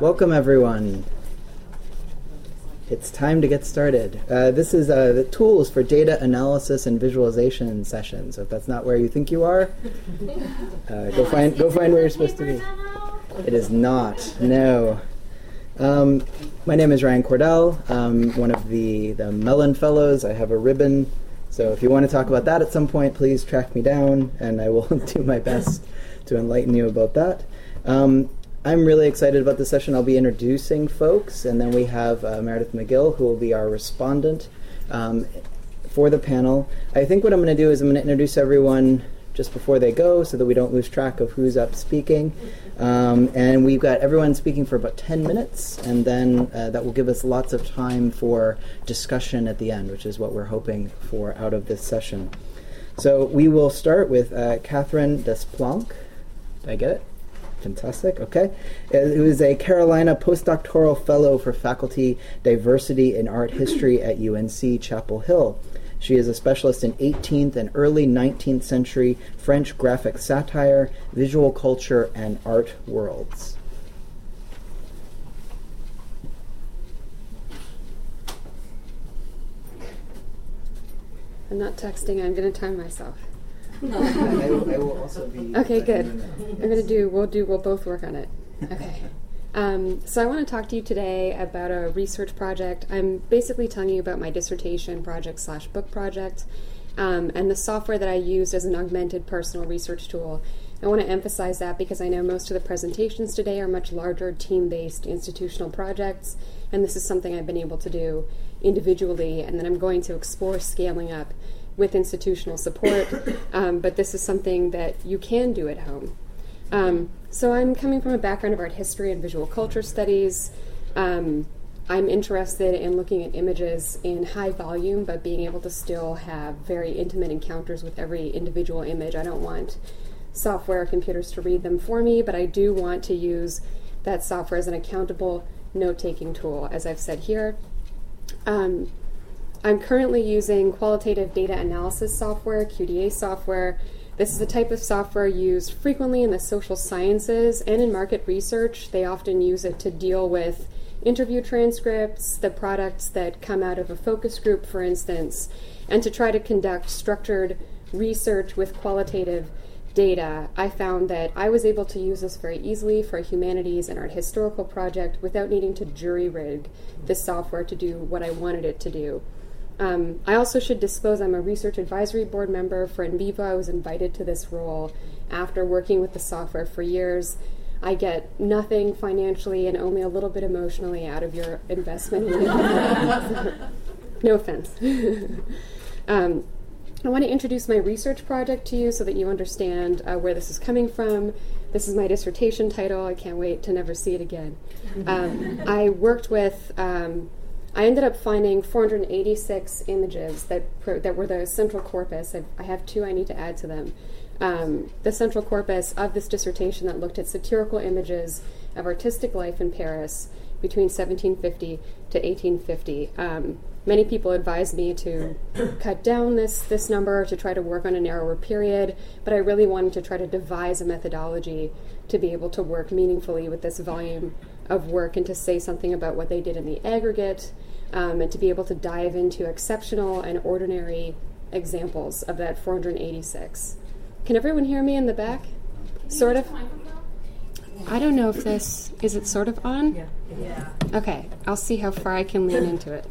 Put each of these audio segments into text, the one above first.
Welcome, everyone. It's time to get started. Uh, this is uh, the tools for data analysis and visualization session. So if that's not where you think you are, uh, go find go find where you're supposed to be. It is not. No. Um, my name is Ryan Cordell. I'm one of the the Mellon Fellows. I have a ribbon. So if you want to talk about that at some point, please track me down, and I will do my best to enlighten you about that. Um, I'm really excited about this session. I'll be introducing folks, and then we have uh, Meredith McGill, who will be our respondent um, for the panel. I think what I'm going to do is I'm going to introduce everyone just before they go so that we don't lose track of who's up speaking. Um, and we've got everyone speaking for about 10 minutes, and then uh, that will give us lots of time for discussion at the end, which is what we're hoping for out of this session. So we will start with uh, Kathryn Desplanque. Did I get it? Fantastic. Okay. Uh, Who is a Carolina postdoctoral fellow for faculty diversity in art history at UNC Chapel Hill. She is a specialist in 18th and early 19th century French graphic satire, visual culture, and art worlds. I'm not texting, I'm going to time myself. I, I will also be. Okay, good. I'm going to do, we'll do, we'll both work on it. Okay. Um, so I want to talk to you today about a research project. I'm basically telling you about my dissertation project slash book project um, and the software that I used as an augmented personal research tool. I want to emphasize that because I know most of the presentations today are much larger team-based institutional projects, and this is something I've been able to do individually, and then I'm going to explore scaling up with institutional support. Um, but this is something that you can do at home. Um, so I'm coming from a background of art history and visual culture studies. Um, I'm interested in looking at images in high volume, but being able to still have very intimate encounters with every individual image. I don't want software or computers to read them for me, but I do want to use that software as an accountable note taking tool, as I've said here. Um, I'm currently using qualitative data analysis software, QDA software. This is a type of software used frequently in the social sciences and in market research. They often use it to deal with interview transcripts, the products that come out of a focus group, for instance, and to try to conduct structured research with qualitative data, I found that I was able to use this very easily for a humanities and art historical project without needing to jury rig the software to do what I wanted it to do. Um, I also should disclose I'm a research advisory board member for NVivo. I was invited to this role after working with the software for years. I get nothing financially and only a little bit emotionally out of your investment. no offense. um, I want to introduce my research project to you so that you understand uh, where this is coming from. This is my dissertation title. I can't wait to never see it again. Um, I worked with. Um, I ended up finding 486 images that that were the central corpus. I've, I have two I need to add to them. Um, the central corpus of this dissertation that looked at satirical images of artistic life in Paris between 1750 to 1850. Um, many people advised me to cut down this this number to try to work on a narrower period, but I really wanted to try to devise a methodology to be able to work meaningfully with this volume of work and to say something about what they did in the aggregate um, and to be able to dive into exceptional and ordinary examples of that 486. Can everyone hear me in the back? Sort of. I don't know if this is it sort of on. Yeah. yeah. Okay, I'll see how far I can lean into it.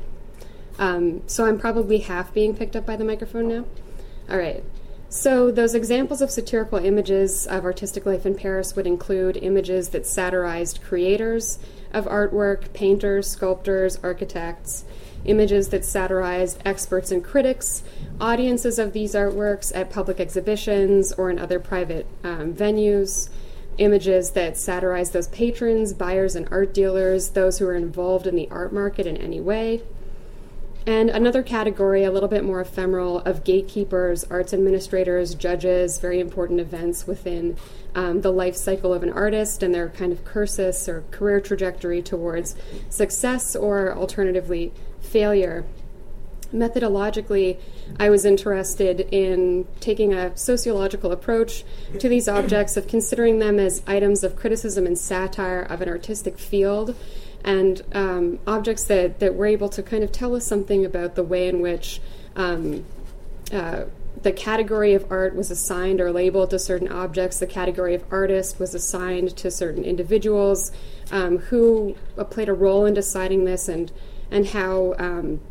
Um, so I'm probably half being picked up by the microphone now. All right. So those examples of satirical images of artistic life in Paris would include images that satirized creators of artwork, painters, sculptors, architects, images that satirized experts and critics, audiences of these artworks at public exhibitions or in other private um, venues, images that satirize those patrons, buyers, and art dealers, those who are involved in the art market in any way. And another category, a little bit more ephemeral, of gatekeepers, arts administrators, judges, very important events within um, the life cycle of an artist and their kind of cursus or career trajectory towards success or alternatively failure. Methodologically, I was interested in taking a sociological approach to these objects, of considering them as items of criticism and satire of an artistic field, and um, objects that, that were able to kind of tell us something about the way in which um, uh, the category of art was assigned or labeled to certain objects, the category of artist was assigned to certain individuals um, who uh, played a role in deciding this, and, and how um,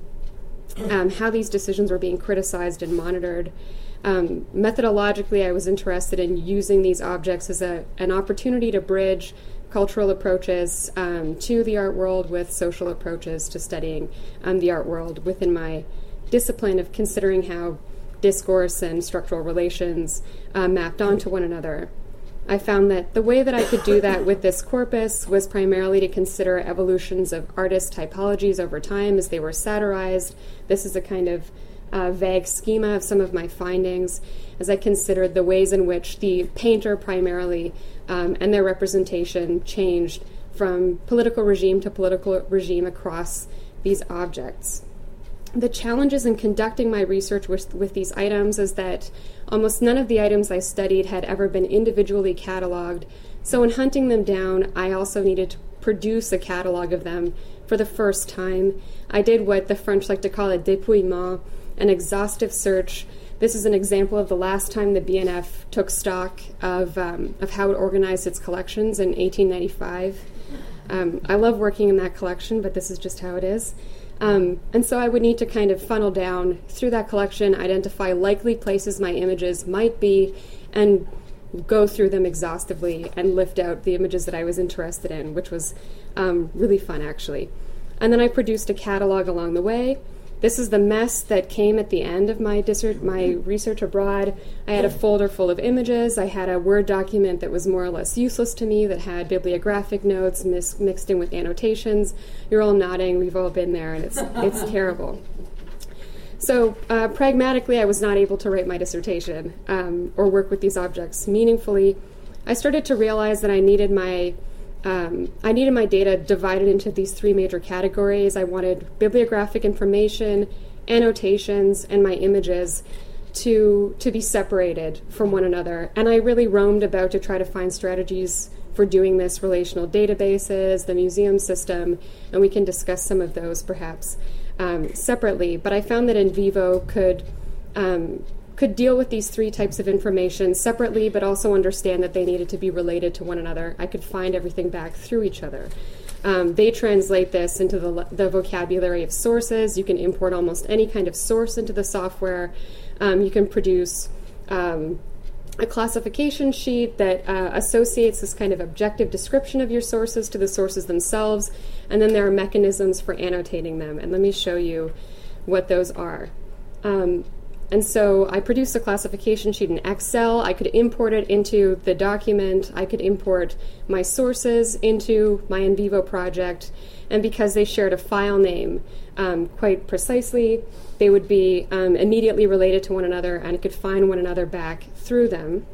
um, how these decisions were being criticized and monitored. Um, methodologically, I was interested in using these objects as a, an opportunity to bridge cultural approaches um, to the art world with social approaches to studying um, the art world within my discipline of considering how discourse and structural relations uh, mapped onto one another. I found that the way that I could do that with this corpus was primarily to consider evolutions of artist typologies over time as they were satirized. This is a kind of uh, vague schema of some of my findings as I considered the ways in which the painter primarily um, and their representation changed from political regime to political regime across these objects the challenges in conducting my research with, with these items is that almost none of the items I studied had ever been individually cataloged. So, in hunting them down, I also needed to produce a catalog of them for the first time. I did what the French like to call a dépouillement, an exhaustive search. This is an example of the last time the BNF took stock of, um, of how it organized its collections in 1895. Um, I love working in that collection, but this is just how it is. Um, and so I would need to kind of funnel down through that collection, identify likely places my images might be, and go through them exhaustively and lift out the images that I was interested in, which was um, really fun actually. And then I produced a catalog along the way this is the mess that came at the end of my, dissert, my research abroad. I had a folder full of images. I had a Word document that was more or less useless to me that had bibliographic notes mis- mixed in with annotations. You're all nodding. We've all been there, and it's, it's terrible. So, uh, pragmatically, I was not able to write my dissertation um, or work with these objects meaningfully. I started to realize that I needed my um, I needed my data divided into these three major categories. I wanted bibliographic information, annotations, and my images to to be separated from one another. And I really roamed about to try to find strategies for doing this relational databases, the museum system, and we can discuss some of those perhaps um, separately. But I found that NVivo could um, could deal with these three types of information separately, but also understand that they needed to be related to one another. I could find everything back through each other. Um, they translate this into the, the, vocabulary of sources. You can import almost any kind of source into the software. Um, you can produce um, a classification sheet that uh, associates this kind of objective description of your sources to the sources themselves. And then there are mechanisms for annotating them. And let me show you what those are. Um, and so I produced a classification sheet in Excel. I could import it into the document. I could import my sources into my NVivo project. And because they shared a file name um, quite precisely, they would be um, immediately related to one another and I could find one another back through them.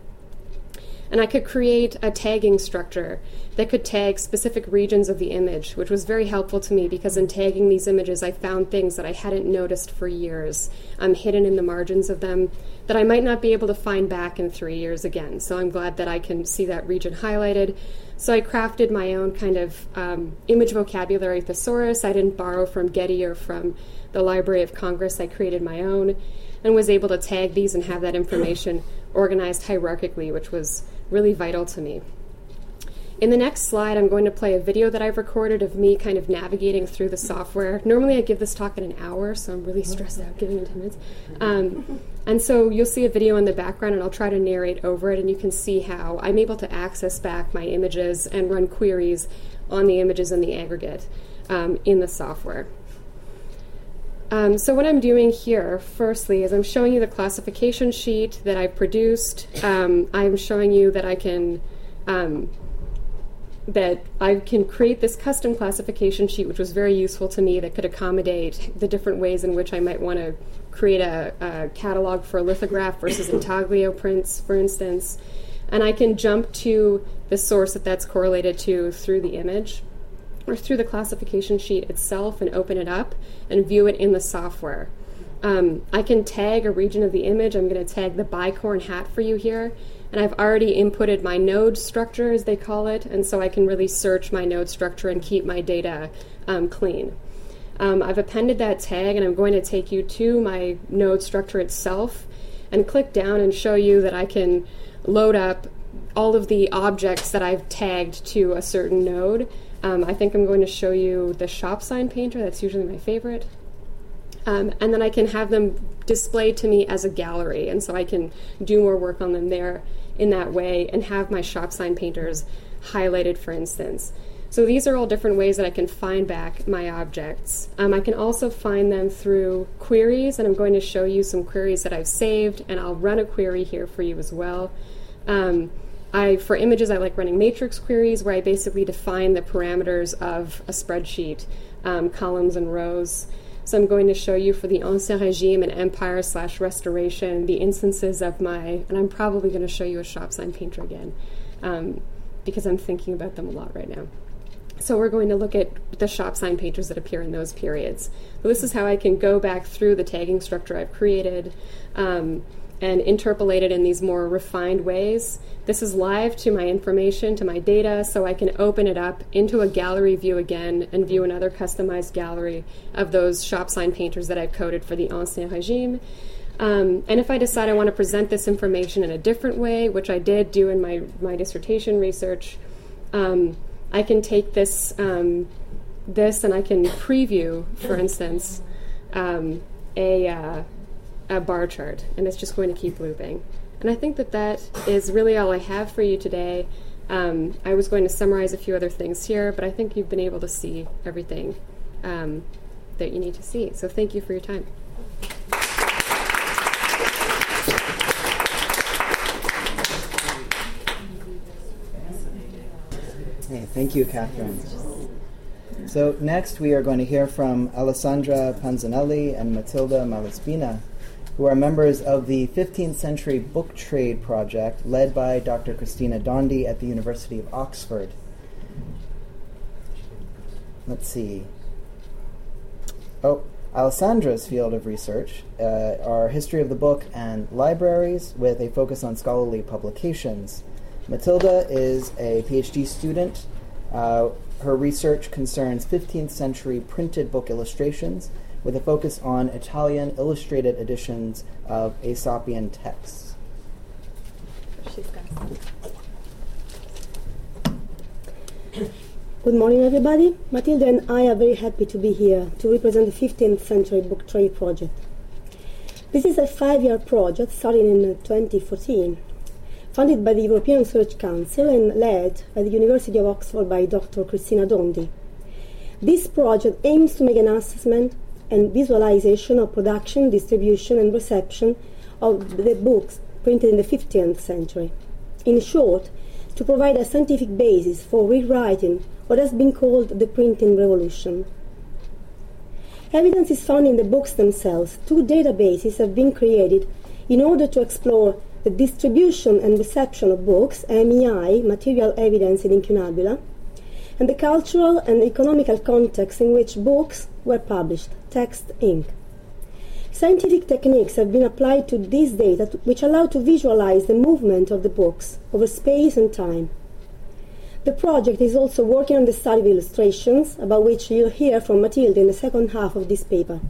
And I could create a tagging structure that could tag specific regions of the image, which was very helpful to me because in tagging these images, I found things that I hadn't noticed for years, um, hidden in the margins of them, that I might not be able to find back in three years again. So I'm glad that I can see that region highlighted. So I crafted my own kind of um, image vocabulary thesaurus. I didn't borrow from Getty or from the Library of Congress. I created my own and was able to tag these and have that information organized hierarchically, which was really vital to me. In the next slide, I'm going to play a video that I've recorded of me kind of navigating through the software. Normally, I give this talk in an hour, so I'm really stressed out giving it 10 minutes. Um, and so you'll see a video in the background, and I'll try to narrate over it, and you can see how I'm able to access back my images and run queries on the images in the aggregate um, in the software. Um, so what I'm doing here, firstly, is I'm showing you the classification sheet that I've produced. Um, I'm showing you that I can um, that I can create this custom classification sheet, which was very useful to me, that could accommodate the different ways in which I might want to create a, a catalog for a lithograph versus intaglio prints, for instance. And I can jump to the source that that's correlated to through the image or through the classification sheet itself and open it up and view it in the software. Um, I can tag a region of the image. I'm going to tag the bicorn hat for you here. And I've already inputted my node structure, as they call it, and so I can really search my node structure and keep my data um, clean. Um, I've appended that tag, and I'm going to take you to my node structure itself and click down and show you that I can load up all of the objects that I've tagged to a certain node. Um, I think I'm going to show you the shop sign painter, that's usually my favorite. Um, and then I can have them displayed to me as a gallery, and so I can do more work on them there in that way and have my shop sign painters highlighted, for instance. So these are all different ways that I can find back my objects. Um, I can also find them through queries, and I'm going to show you some queries that I've saved, and I'll run a query here for you as well. Um, I, for images, I like running matrix queries where I basically define the parameters of a spreadsheet, um, columns and rows. So I'm going to show you for the Ancien Regime and Empire slash Restoration the instances of my, and I'm probably going to show you a shop sign painter again um, because I'm thinking about them a lot right now. So we're going to look at the shop sign painters that appear in those periods. So this is how I can go back through the tagging structure I've created um, and interpolate it in these more refined ways. This is live to my information, to my data, so I can open it up into a gallery view again and view another customized gallery of those shop sign painters that I've coded for the Ancien Regime. Um, and if I decide I want to present this information in a different way, which I did do in my, my dissertation research, um, I can take this um, this and I can preview, for instance, um, a uh, a bar chart, and it's just going to keep looping. And I think that that is really all I have for you today. Um, I was going to summarize a few other things here, but I think you've been able to see everything um, that you need to see. So thank you for your time. Hey, thank you, Kathryn. So next we are going to hear from Alessandra Panzanelli and Matilda Malaspina, who are members of the 15th Century Book Trade Project led by Dr. Cristina Dondi at the University of Oxford. Let's see. Oh, Alessandra's field of research uh, are history of the book and libraries with a focus on scholarly publications. Matilda is a PhD student. Uh, her research concerns 15th century printed book illustrations with a focus on Italian illustrated editions of Aesopian texts. Good morning, everybody. Matilda and I are very happy to be here to represent the 15th Century Book Trade Project. This is a five year project starting in 2014 funded by the European Research Council and led by the University of Oxford by Dr. Cristina Dondi. This project aims to make an assessment and visualization of production, distribution, and reception of the books printed in the 15th century. In short, to provide a scientific basis for rewriting what has been called the printing revolution. Evidence is found in the books themselves. Two databases have been created in order to explore the distribution and reception of books, MEI, material evidence in incunabula, and the cultural and economical context in which books were published, Text Inc. Scientific techniques have been applied to these data which allow to visualize the movement of the books over space and time. The project is also working on the study of illustrations, about which you'll hear from Matilda in the second half of this paper.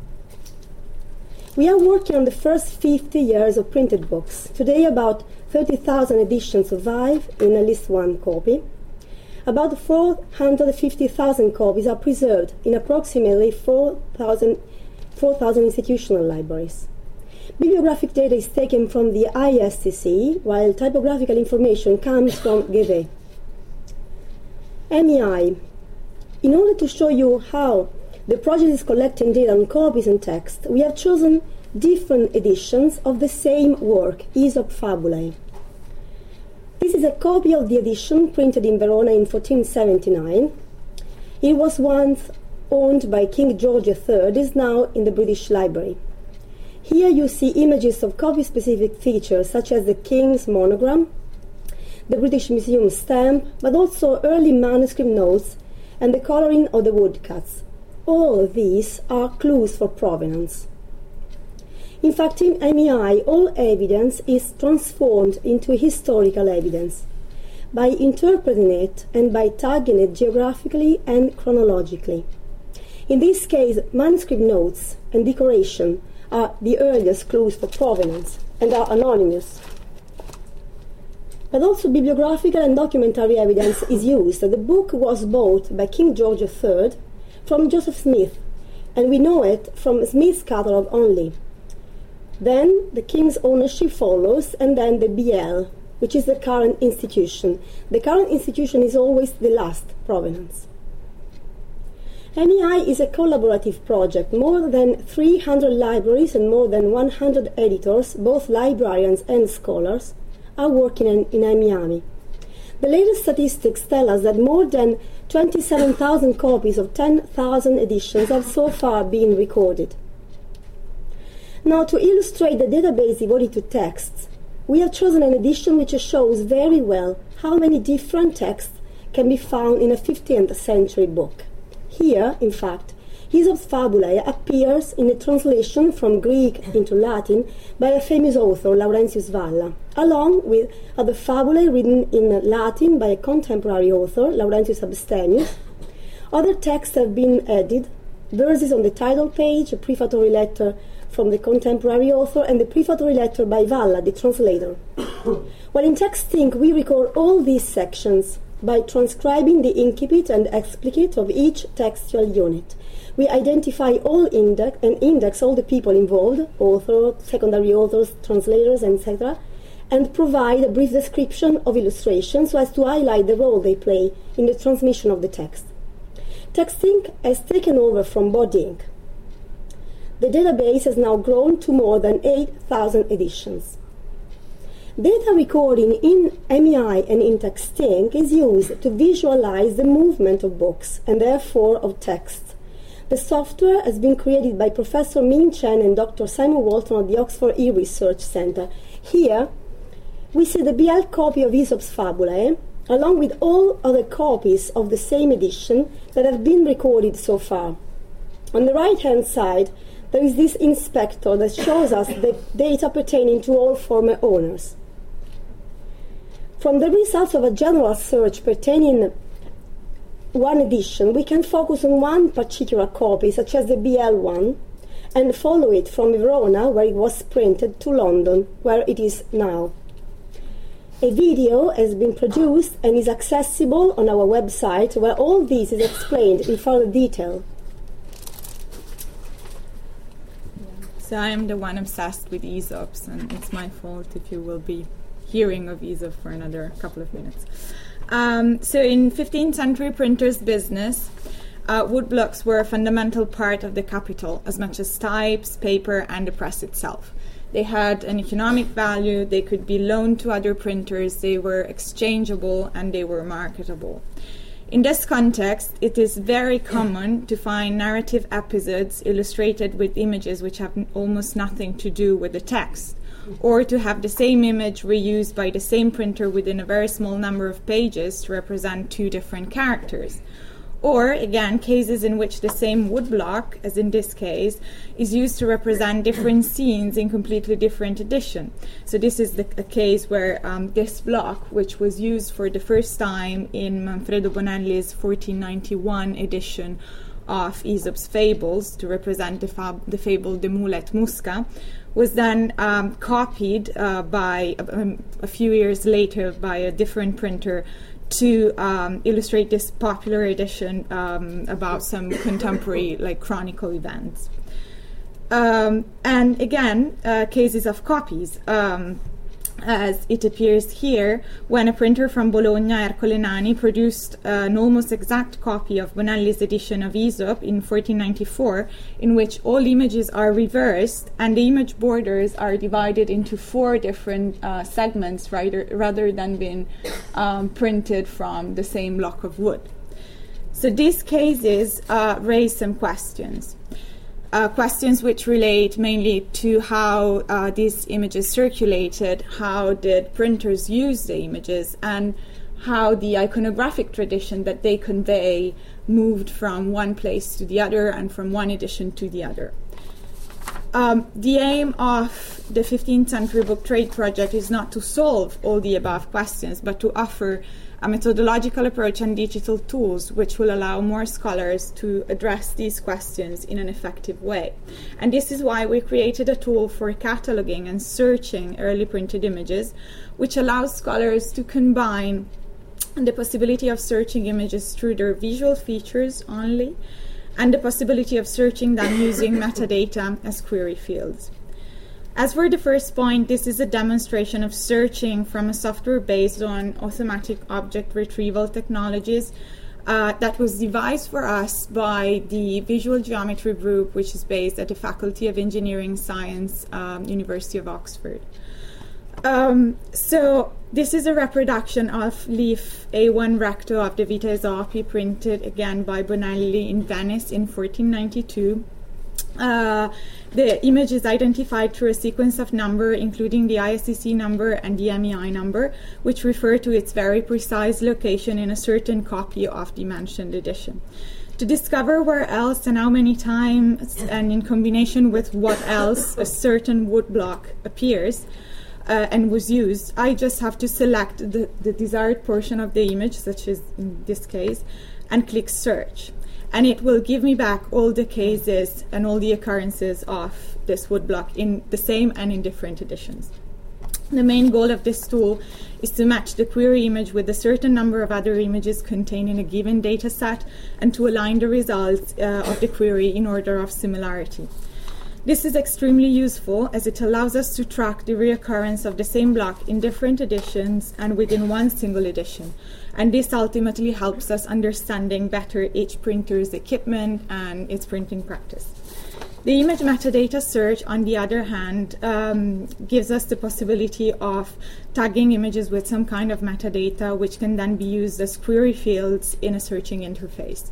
We are working on the first 50 years of printed books. Today, about 30,000 editions survive in at least one copy. About 450,000 copies are preserved in approximately 4,000 4, institutional libraries. Bibliographic data is taken from the ISTC, while typographical information comes from GEVE. MEI. In order to show you how the project is collecting data on copies and text. We have chosen different editions of the same work, Aesop Fabulae. This is a copy of the edition printed in Verona in 1479. It was once owned by King George III, is now in the British Library. Here you see images of copy specific features such as the King's monogram, the British Museum stamp, but also early manuscript notes and the coloring of the woodcuts. All these are clues for provenance. In fact, in MEI, all evidence is transformed into historical evidence by interpreting it and by tagging it geographically and chronologically. In this case, manuscript notes and decoration are the earliest clues for provenance and are anonymous. But also bibliographical and documentary evidence is used. The book was bought by King George III from Joseph Smith, and we know it from Smith's catalogue only. Then the king's ownership follows, and then the BL, which is the current institution. The current institution is always the last provenance. MEI is a collaborative project. More than 300 libraries and more than 100 editors, both librarians and scholars, are working in, in. The latest statistics tell us that more than 27,000 copies of 10,000 editions have so far been recorded. Now, to illustrate the database devoted to texts, we have chosen an edition which shows very well how many different texts can be found in a 15th century book. Here, in fact, Aesop's Fabulae appears in a translation from Greek into Latin by a famous author, Laurentius Valla, along with other fabulae written in Latin by a contemporary author, Laurentius Abstemius. Other texts have been added, verses on the title page, a prefatory letter from the contemporary author, and the prefatory letter by Valla, the translator. While in TextInc, we record all these sections by transcribing the incipit and explicit of each textual unit we identify all index and index all the people involved, author, secondary authors, translators, etc., and provide a brief description of illustrations so as to highlight the role they play in the transmission of the text. TextInc has taken over from Bod-Inc. The database has now grown to more than 8,000 editions. Data recording in MEI and in TextInc is used to visualize the movement of books and therefore of texts the software has been created by Professor Min Chen and Dr. Simon Walton at the Oxford E-Research Center. Here, we see the BL copy of Aesop's Fabulae, eh? along with all other copies of the same edition that have been recorded so far. On the right-hand side, there is this inspector that shows us the data pertaining to all former owners. From the results of a general search pertaining one edition, we can focus on one particular copy, such as the BL one, and follow it from Verona, where it was printed, to London, where it is now. A video has been produced and is accessible on our website, where all this is explained in further detail. So I am the one obsessed with Aesops, and it's my fault if you will be hearing of Aesop for another couple of minutes. Um, so in 15th century printers business, uh, woodblocks were a fundamental part of the capital, as much as types, paper, and the press itself. They had an economic value, they could be loaned to other printers, they were exchangeable, and they were marketable. In this context, it is very common to find narrative episodes illustrated with images which have almost nothing to do with the text or to have the same image reused by the same printer within a very small number of pages to represent two different characters. Or, again, cases in which the same woodblock, as in this case, is used to represent different scenes in completely different edition. So this is the, case where um, this block, which was used for the first time in Manfredo Bonelli's 1491 edition of Aesop's Fables to represent the, fab- the fable De Mulet Musca, was then um, copied uh, by um, a few years later by a different printer to um, illustrate this popular edition um, about some contemporary like chronicle events. Um, and again, uh, cases of copies. As it appears here, when a printer from Bologna, Ercole Nani, produced an almost exact copy of Bonelli's edition of Aesop in 1494, in which all images are reversed and the image borders are divided into four different uh, segments rather, rather than being um, printed from the same block of wood. So these cases uh, raise some questions uh, questions which relate mainly to how uh, these images circulated, how did printers use the images, and how the iconographic tradition that they convey moved from one place to the other and from one edition to the other. Um, the aim of the 15th Century Book Trade Project is not to solve all the above questions, but to offer a methodological approach and digital tools which will allow more scholars to address these questions in an effective way. And this is why we created a tool for cataloging and searching early printed images, which allows scholars to combine the possibility of searching images through their visual features only and the possibility of searching them using metadata as query fields. As for the first point, this is a demonstration of searching from a software based on automatic object retrieval technologies uh, that was devised for us by the Visual Geometry Group, which is based at the Faculty of Engineering Science, um, University of Oxford. Um, so this is a reproduction of leaf A1 recto of the Vita Esopi printed again by Bonelli in Venice in 1492. Uh, the image is identified through a sequence of number, including the ISTC number and the MEI number, which refer to its very precise location in a certain copy of the mentioned edition. To discover where else and how many times, and in combination with what else a certain woodblock appears, uh, and was used, I just have to select the, the desired portion of the image, such as in this case, and click search. And it will give me back all the cases and all the occurrences of this woodblock in the same and in different editions. The main goal of this tool is to match the query image with a certain number of other images contained in a given data set and to align the results uh, of the query in order of similarity. This is extremely useful as it allows us to track the reoccurrence of the same block in different editions and within one single edition. And this ultimately helps us understanding better each printer's equipment and its printing practice. The image metadata search, on the other hand, um, gives us the possibility of tagging images with some kind of metadata, which can then be used as query fields in a searching interface.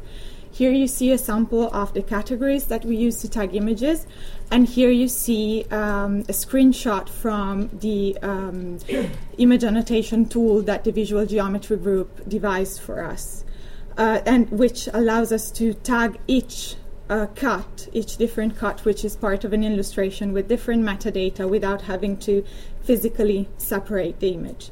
Here you see a sample of the categories that we use to tag images, and here you see um, a screenshot from the um, image annotation tool that the Visual Geometry Group devised for us, uh, and which allows us to tag each uh, cut, each different cut, which is part of an illustration with different metadata without having to physically separate the image.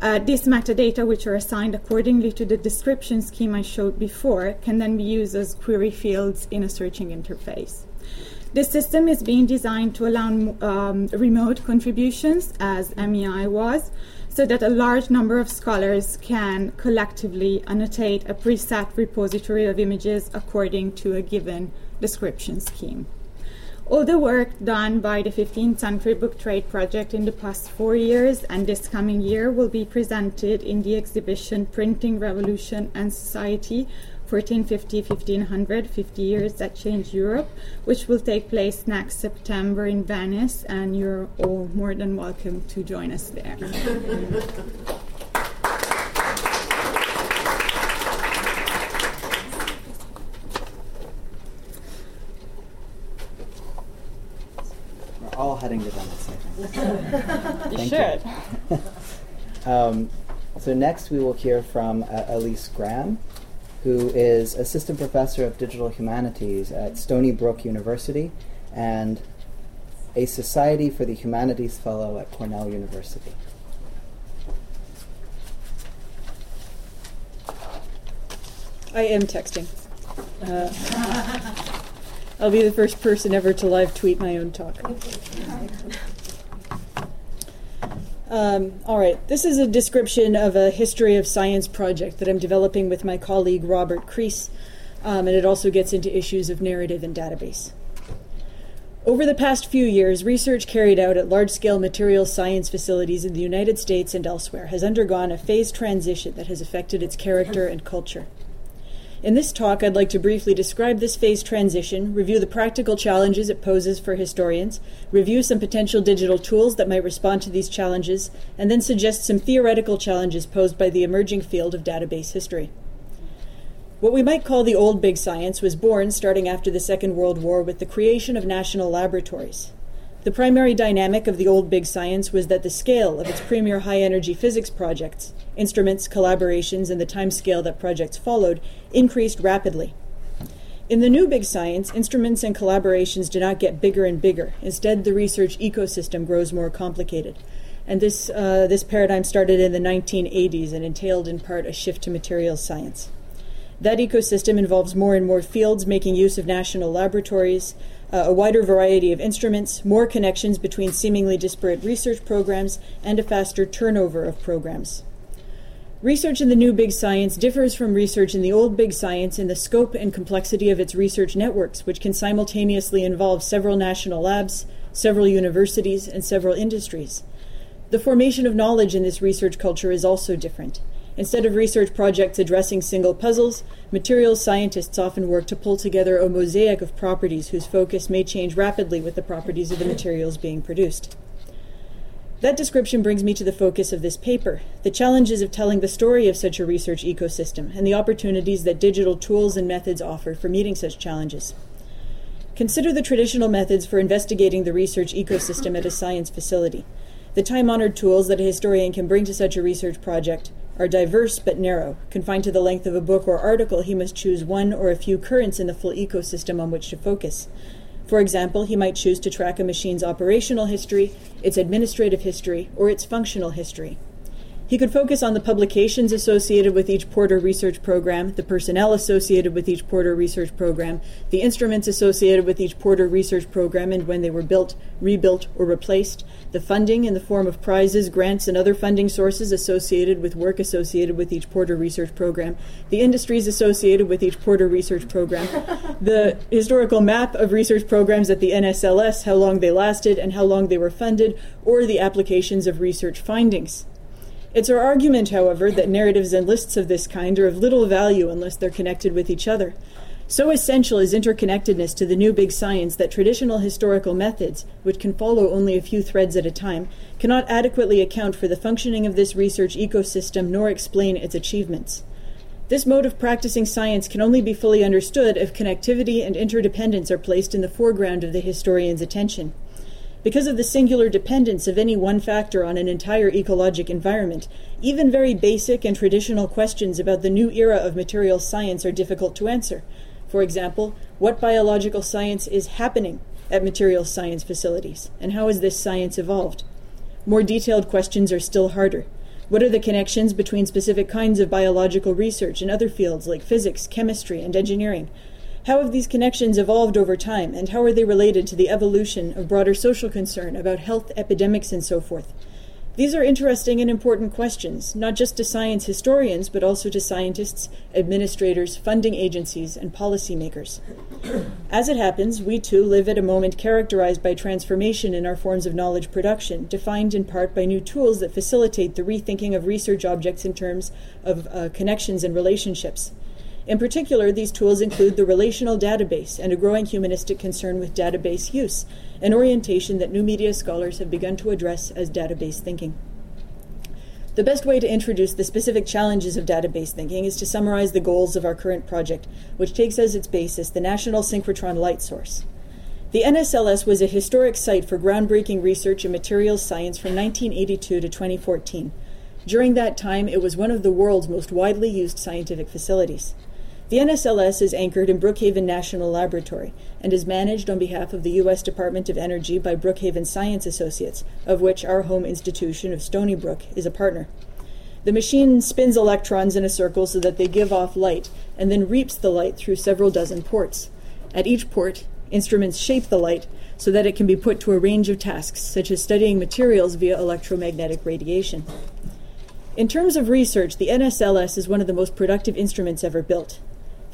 Uh, these metadata, which are assigned accordingly to the description scheme I showed before, can then be used as query fields in a searching interface. This system is being designed to allow um, remote contributions, as MEI was, so that a large number of scholars can collectively annotate a preset repository of images according to a given description scheme. All the work done by the 15th Century Book Trade Project in the past four years and this coming year will be presented in the exhibition Printing Revolution and Society 1450 1500 50 years that changed Europe, which will take place next September in Venice, and you're all more than welcome to join us there. We're all heading to Venice, I think. You Thank should. you. Um, so next we will hear from uh, Elyse Graham, who is assistant professor of digital humanities at Stony Brook University and a Society for the Humanities Fellow at Cornell University. I am texting. Uh, I'll be the first person ever to live tweet my own talk. Um, all right, this is a description of a history of science project that I'm developing with my colleague Robert Crease, um, and it also gets into issues of narrative and database. Over the past few years, research carried out at large scale materials science facilities in the United States and elsewhere has undergone a phase transition that has affected its character and culture. In this talk, I'd like to briefly describe this phase transition, review the practical challenges it poses for historians, review some potential digital tools that might respond to these challenges, and then suggest some theoretical challenges posed by the emerging field of database history. What we might call the old big science was born starting after the Second World War with the creation of national laboratories. The primary dynamic of the old big science was that the scale of its premier high energy physics projects, instruments, collaborations, and the time scale that projects followed increased rapidly. In the new big science, instruments and collaborations do not get bigger and bigger. Instead, the research ecosystem grows more complicated. And this, uh, this paradigm started in the 1980s and entailed in part a shift to materials science. That ecosystem involves more and more fields making use of national laboratories, uh, a wider variety of instruments, more connections between seemingly disparate research programs, and a faster turnover of programs. Research in the new big science differs from research in the old big science in the scope and complexity of its research networks, which can simultaneously involve several national labs, several universities, and several industries. The formation of knowledge in this research culture is also different. Instead of research projects addressing single puzzles, materials scientists often work to pull together a mosaic of properties whose focus may change rapidly with the properties of the materials being produced. That description brings me to the focus of this paper the challenges of telling the story of such a research ecosystem and the opportunities that digital tools and methods offer for meeting such challenges. Consider the traditional methods for investigating the research ecosystem at a science facility. The time honored tools that a historian can bring to such a research project are diverse but narrow. Confined to the length of a book or article, he must choose one or a few currents in the full ecosystem on which to focus. For example, he might choose to track a machine's operational history, its administrative history, or its functional history. He could focus on the publications associated with each Porter research program, the personnel associated with each Porter research program, the instruments associated with each Porter research program and when they were built, rebuilt, or replaced, the funding in the form of prizes, grants, and other funding sources associated with work associated with each Porter research program, the industries associated with each Porter research program, the historical map of research programs at the NSLS, how long they lasted and how long they were funded, or the applications of research findings. It's our argument, however, that narratives and lists of this kind are of little value unless they're connected with each other. So essential is interconnectedness to the new big science that traditional historical methods, which can follow only a few threads at a time, cannot adequately account for the functioning of this research ecosystem nor explain its achievements. This mode of practicing science can only be fully understood if connectivity and interdependence are placed in the foreground of the historian's attention. Because of the singular dependence of any one factor on an entire ecologic environment, even very basic and traditional questions about the new era of material science are difficult to answer. For example, what biological science is happening at material science facilities, and how has this science evolved? More detailed questions are still harder. What are the connections between specific kinds of biological research and other fields like physics, chemistry, and engineering? How have these connections evolved over time, and how are they related to the evolution of broader social concern about health epidemics and so forth? These are interesting and important questions, not just to science historians, but also to scientists, administrators, funding agencies, and policymakers. As it happens, we too live at a moment characterized by transformation in our forms of knowledge production, defined in part by new tools that facilitate the rethinking of research objects in terms of uh, connections and relationships. In particular, these tools include the relational database and a growing humanistic concern with database use, an orientation that new media scholars have begun to address as database thinking. The best way to introduce the specific challenges of database thinking is to summarize the goals of our current project, which takes as its basis the National Synchrotron Light Source. The NSLS was a historic site for groundbreaking research in materials science from 1982 to 2014. During that time, it was one of the world's most widely used scientific facilities. The NSLS is anchored in Brookhaven National Laboratory and is managed on behalf of the U.S. Department of Energy by Brookhaven Science Associates, of which our home institution of Stony Brook is a partner. The machine spins electrons in a circle so that they give off light and then reaps the light through several dozen ports. At each port, instruments shape the light so that it can be put to a range of tasks, such as studying materials via electromagnetic radiation. In terms of research, the NSLS is one of the most productive instruments ever built.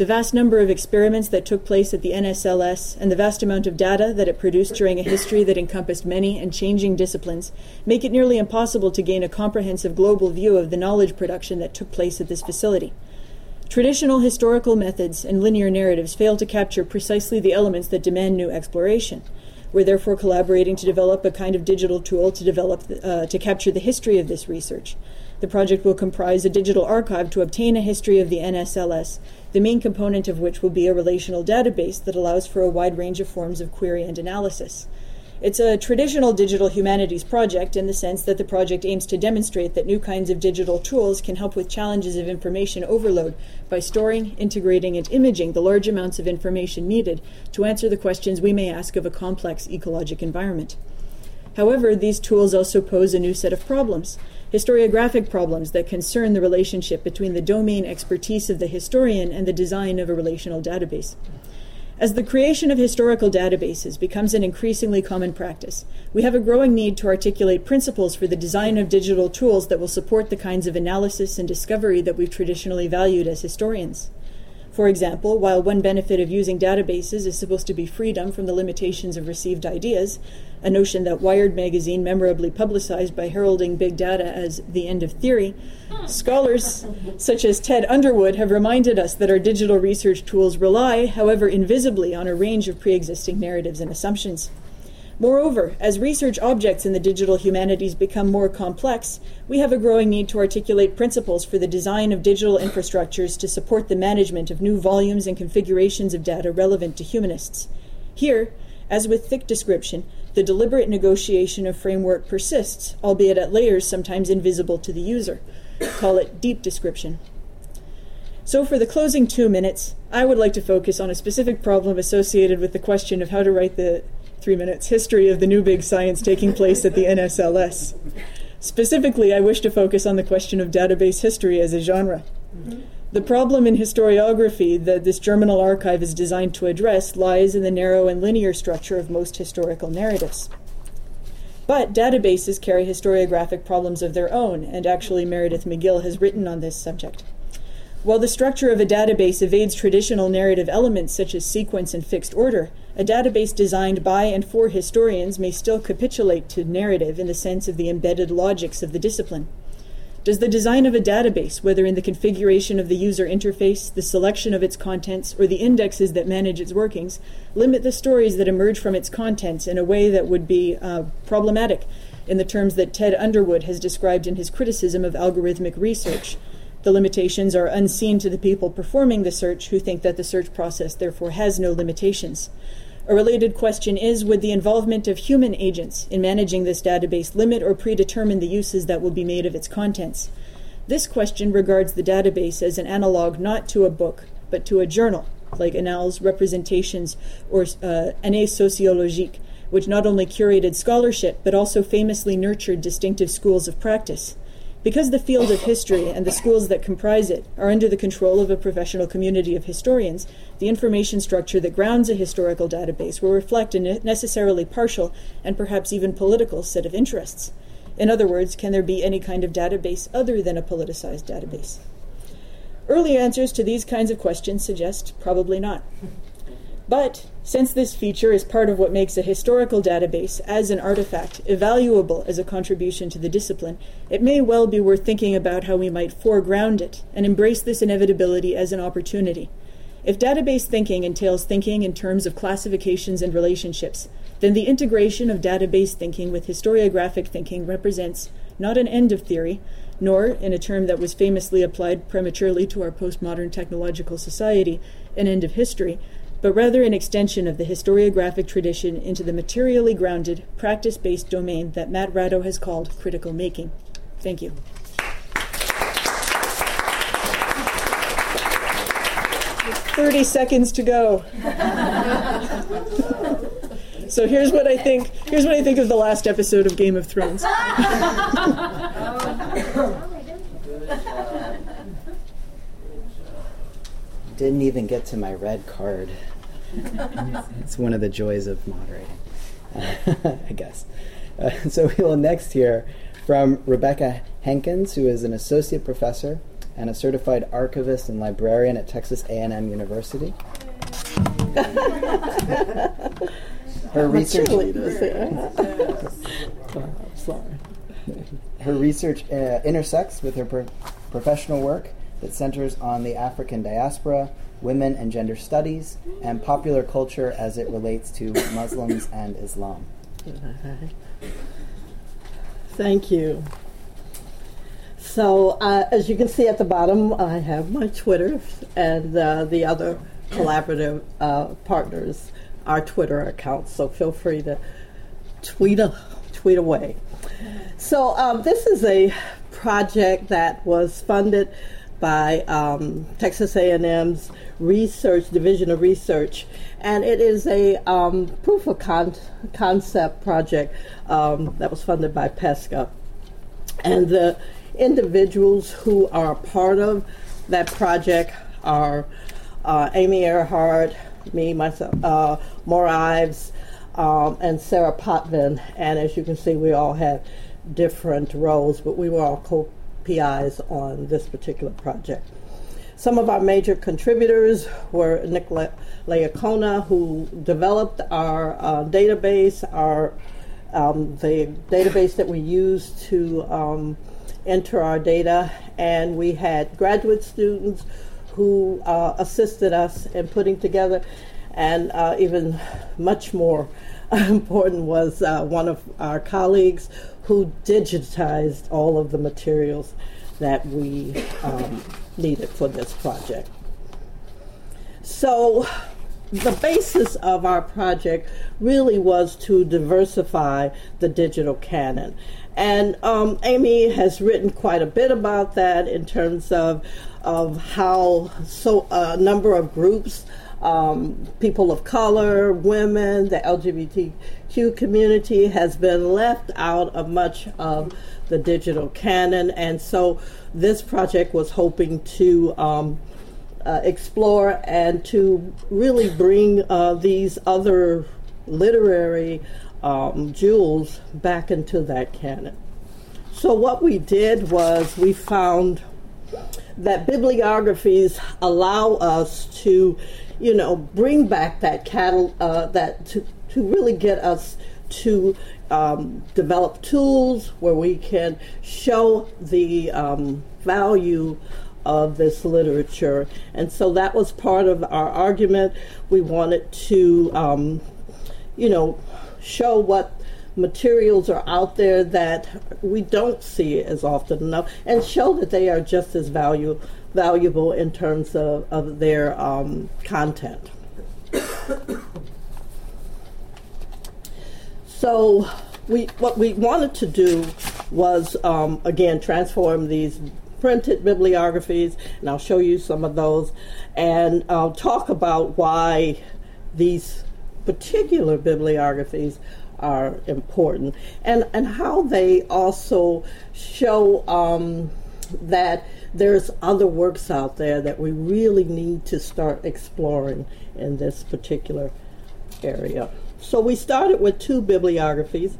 The vast number of experiments that took place at the NSLS and the vast amount of data that it produced during a history that encompassed many and changing disciplines make it nearly impossible to gain a comprehensive global view of the knowledge production that took place at this facility. Traditional historical methods and linear narratives fail to capture precisely the elements that demand new exploration. We're therefore collaborating to develop a kind of digital tool to develop uh, to capture the history of this research. The project will comprise a digital archive to obtain a history of the NSLS, the main component of which will be a relational database that allows for a wide range of forms of query and analysis. It's a traditional digital humanities project in the sense that the project aims to demonstrate that new kinds of digital tools can help with challenges of information overload by storing, integrating, and imaging the large amounts of information needed to answer the questions we may ask of a complex ecologic environment. However, these tools also pose a new set of problems historiographic problems that concern the relationship between the domain expertise of the historian and the design of a relational database. As the creation of historical databases becomes an increasingly common practice, we have a growing need to articulate principles for the design of digital tools that will support the kinds of analysis and discovery that we've traditionally valued as historians. For example, while one benefit of using databases is supposed to be freedom from the limitations of received ideas, a notion that Wired magazine memorably publicized by heralding big data as the end of theory, scholars such as Ted Underwood have reminded us that our digital research tools rely, however invisibly, on a range of pre existing narratives and assumptions. Moreover, as research objects in the digital humanities become more complex, we have a growing need to articulate principles for the design of digital infrastructures to support the management of new volumes and configurations of data relevant to humanists. Here, as with thick description, the deliberate negotiation of framework persists, albeit at layers sometimes invisible to the user. Call it deep description. So, for the closing two minutes, I would like to focus on a specific problem associated with the question of how to write the three minutes history of the new big science taking place at the NSLS. Specifically, I wish to focus on the question of database history as a genre. The problem in historiography that this germinal archive is designed to address lies in the narrow and linear structure of most historical narratives. But databases carry historiographic problems of their own, and actually, Meredith McGill has written on this subject. While the structure of a database evades traditional narrative elements such as sequence and fixed order, a database designed by and for historians may still capitulate to narrative in the sense of the embedded logics of the discipline. Does the design of a database, whether in the configuration of the user interface, the selection of its contents, or the indexes that manage its workings, limit the stories that emerge from its contents in a way that would be uh, problematic in the terms that Ted Underwood has described in his criticism of algorithmic research? The limitations are unseen to the people performing the search who think that the search process therefore has no limitations. A related question is Would the involvement of human agents in managing this database limit or predetermine the uses that will be made of its contents? This question regards the database as an analog not to a book, but to a journal, like Annales Representations or uh, Sociologique, which not only curated scholarship but also famously nurtured distinctive schools of practice. Because the field of history and the schools that comprise it are under the control of a professional community of historians, the information structure that grounds a historical database will reflect a necessarily partial and perhaps even political set of interests. In other words, can there be any kind of database other than a politicized database? Early answers to these kinds of questions suggest probably not. But since this feature is part of what makes a historical database as an artifact evaluable as a contribution to the discipline, it may well be worth thinking about how we might foreground it and embrace this inevitability as an opportunity. If database thinking entails thinking in terms of classifications and relationships, then the integration of database thinking with historiographic thinking represents not an end of theory, nor, in a term that was famously applied prematurely to our postmodern technological society, an end of history, but rather an extension of the historiographic tradition into the materially grounded, practice based domain that Matt Ratto has called critical making. Thank you. Thirty seconds to go. so here's what I think. Here's what I think of the last episode of Game of Thrones. Didn't even get to my red card it's one of the joys of moderating, uh, I guess. Uh, so we will next hear from Rebecca Hankins, who is an associate professor and a certified archivist and librarian at Texas A&M University. her research. Her research uh, intersects with her pro- professional work that centers on the African diaspora, women and gender studies, and popular culture as it relates to Muslims and Islam. Thank you. So, uh, as you can see at the bottom, I have my Twitter and uh, the other collaborative uh, partners, our Twitter accounts. So, feel free to tweet, a, tweet away. So um, this is a project that was funded by um, Texas A&M's Research Division of Research, and it is a um, proof of con- concept project um, that was funded by PESCA. And the individuals who are part of that project are uh, Amy Earhart, me, myself, uh, Ives, um, and Sarah Potvin. And as you can see, we all had different roles, but we were all co PIs on this particular project. Some of our major contributors were Nick Laiacona, who developed our uh, database, our um, the database that we use to um, enter our data, and we had graduate students who uh, assisted us in putting together, and uh, even much more important was uh, one of our colleagues who digitized all of the materials that we um, needed for this project. So, the basis of our project really was to diversify the digital canon. And um, Amy has written quite a bit about that in terms of, of how so a number of groups, um, people of color, women, the LGBTQ community, has been left out of much of the digital canon. And so this project was hoping to. Um, uh, explore and to really bring uh, these other literary um, jewels back into that canon. So, what we did was we found that bibliographies allow us to, you know, bring back that cattle, uh, that to, to really get us to um, develop tools where we can show the um, value of this literature. And so that was part of our argument. We wanted to, um, you know, show what materials are out there that we don't see as often enough and show that they are just as value, valuable in terms of, of their um, content. so we, what we wanted to do was, um, again, transform these printed bibliographies, and I'll show you some of those, and I'll talk about why these particular bibliographies are important and, and how they also show um, that there's other works out there that we really need to start exploring in this particular area. So we started with two bibliographies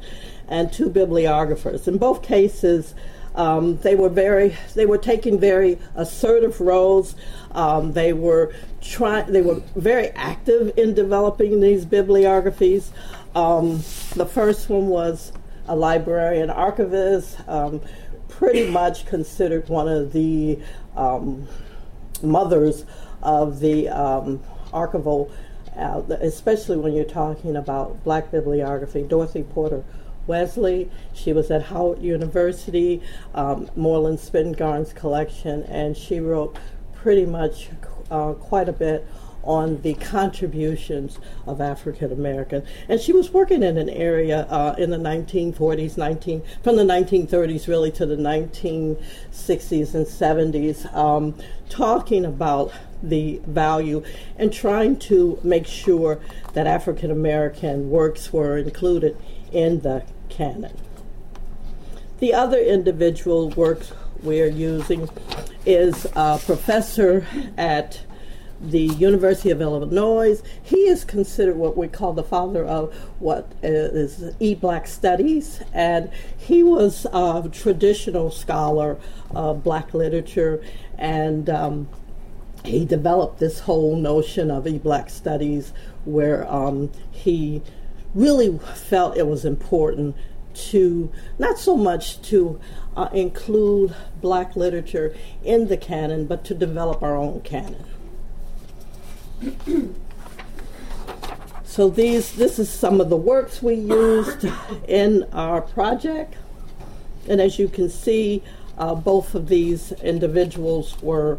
and two bibliographers. In both cases, um, they were very, they were taking very assertive roles. Um, they were trying, they were very active in developing these bibliographies. Um, the first one was a librarian archivist, um, pretty much considered one of the um, mothers of the um, archival, uh, especially when you're talking about black bibliography. Dorothy Porter Wesley. She was at Howard University, um, Moorland Spingarn's collection, and she wrote pretty much uh, quite a bit on the contributions of African Americans. And she was working in an area uh, in the 1940s, 19 from the 1930s really to the 1960s and 70s, um, talking about the value and trying to make sure that African American works were included in the canon. The other individual works we're using is a professor at the University of Illinois. He is considered what we call the father of what is e-black studies, and he was a traditional scholar of black literature, and um, he developed this whole notion of e-black studies, where um, he really felt it was important to not so much to uh, include black literature in the canon, but to develop our own canon. so these this is some of the works we used in our project, and as you can see, uh, both of these individuals were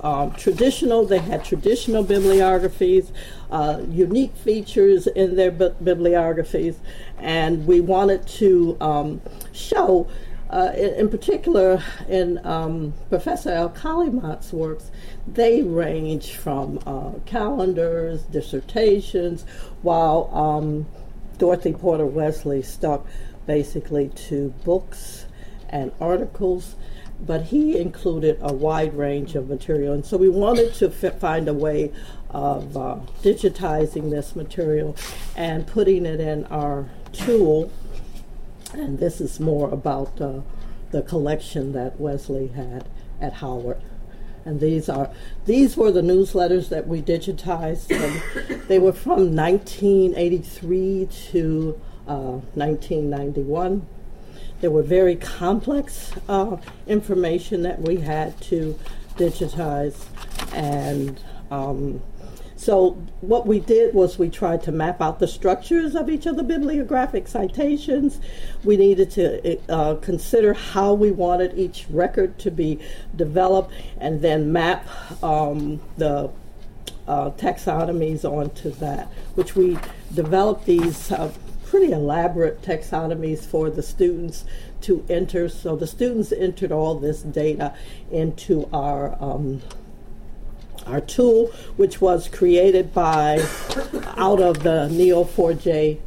um, traditional. They had traditional bibliographies, uh, unique features in their bi- bibliographies, and we wanted to um, show. Uh, in, in, particular, in um, Professor Alkalimat's works, they range from uh, calendars, dissertations, while um, Dorothy Porter Wesley stuck basically to books and articles, but he included a wide range of material. And so we wanted to f- find a way of uh, digitizing this material and putting it in our tool. And this is more about uh, the collection that Wesley had at Howard. And these are these were the newsletters that we digitized. they were from 1983 to uh, 1991. There were very complex uh, information that we had to digitize, and um, so what we did was we tried to map out the structures of each of the bibliographic citations. We needed to uh, consider how we wanted each record to be developed, and then map um, the uh, taxonomies onto that, which we developed these uh, pretty elaborate taxonomies for the students to enter. So the students entered all this data into our um, our tool, which was created by out of the Neo4j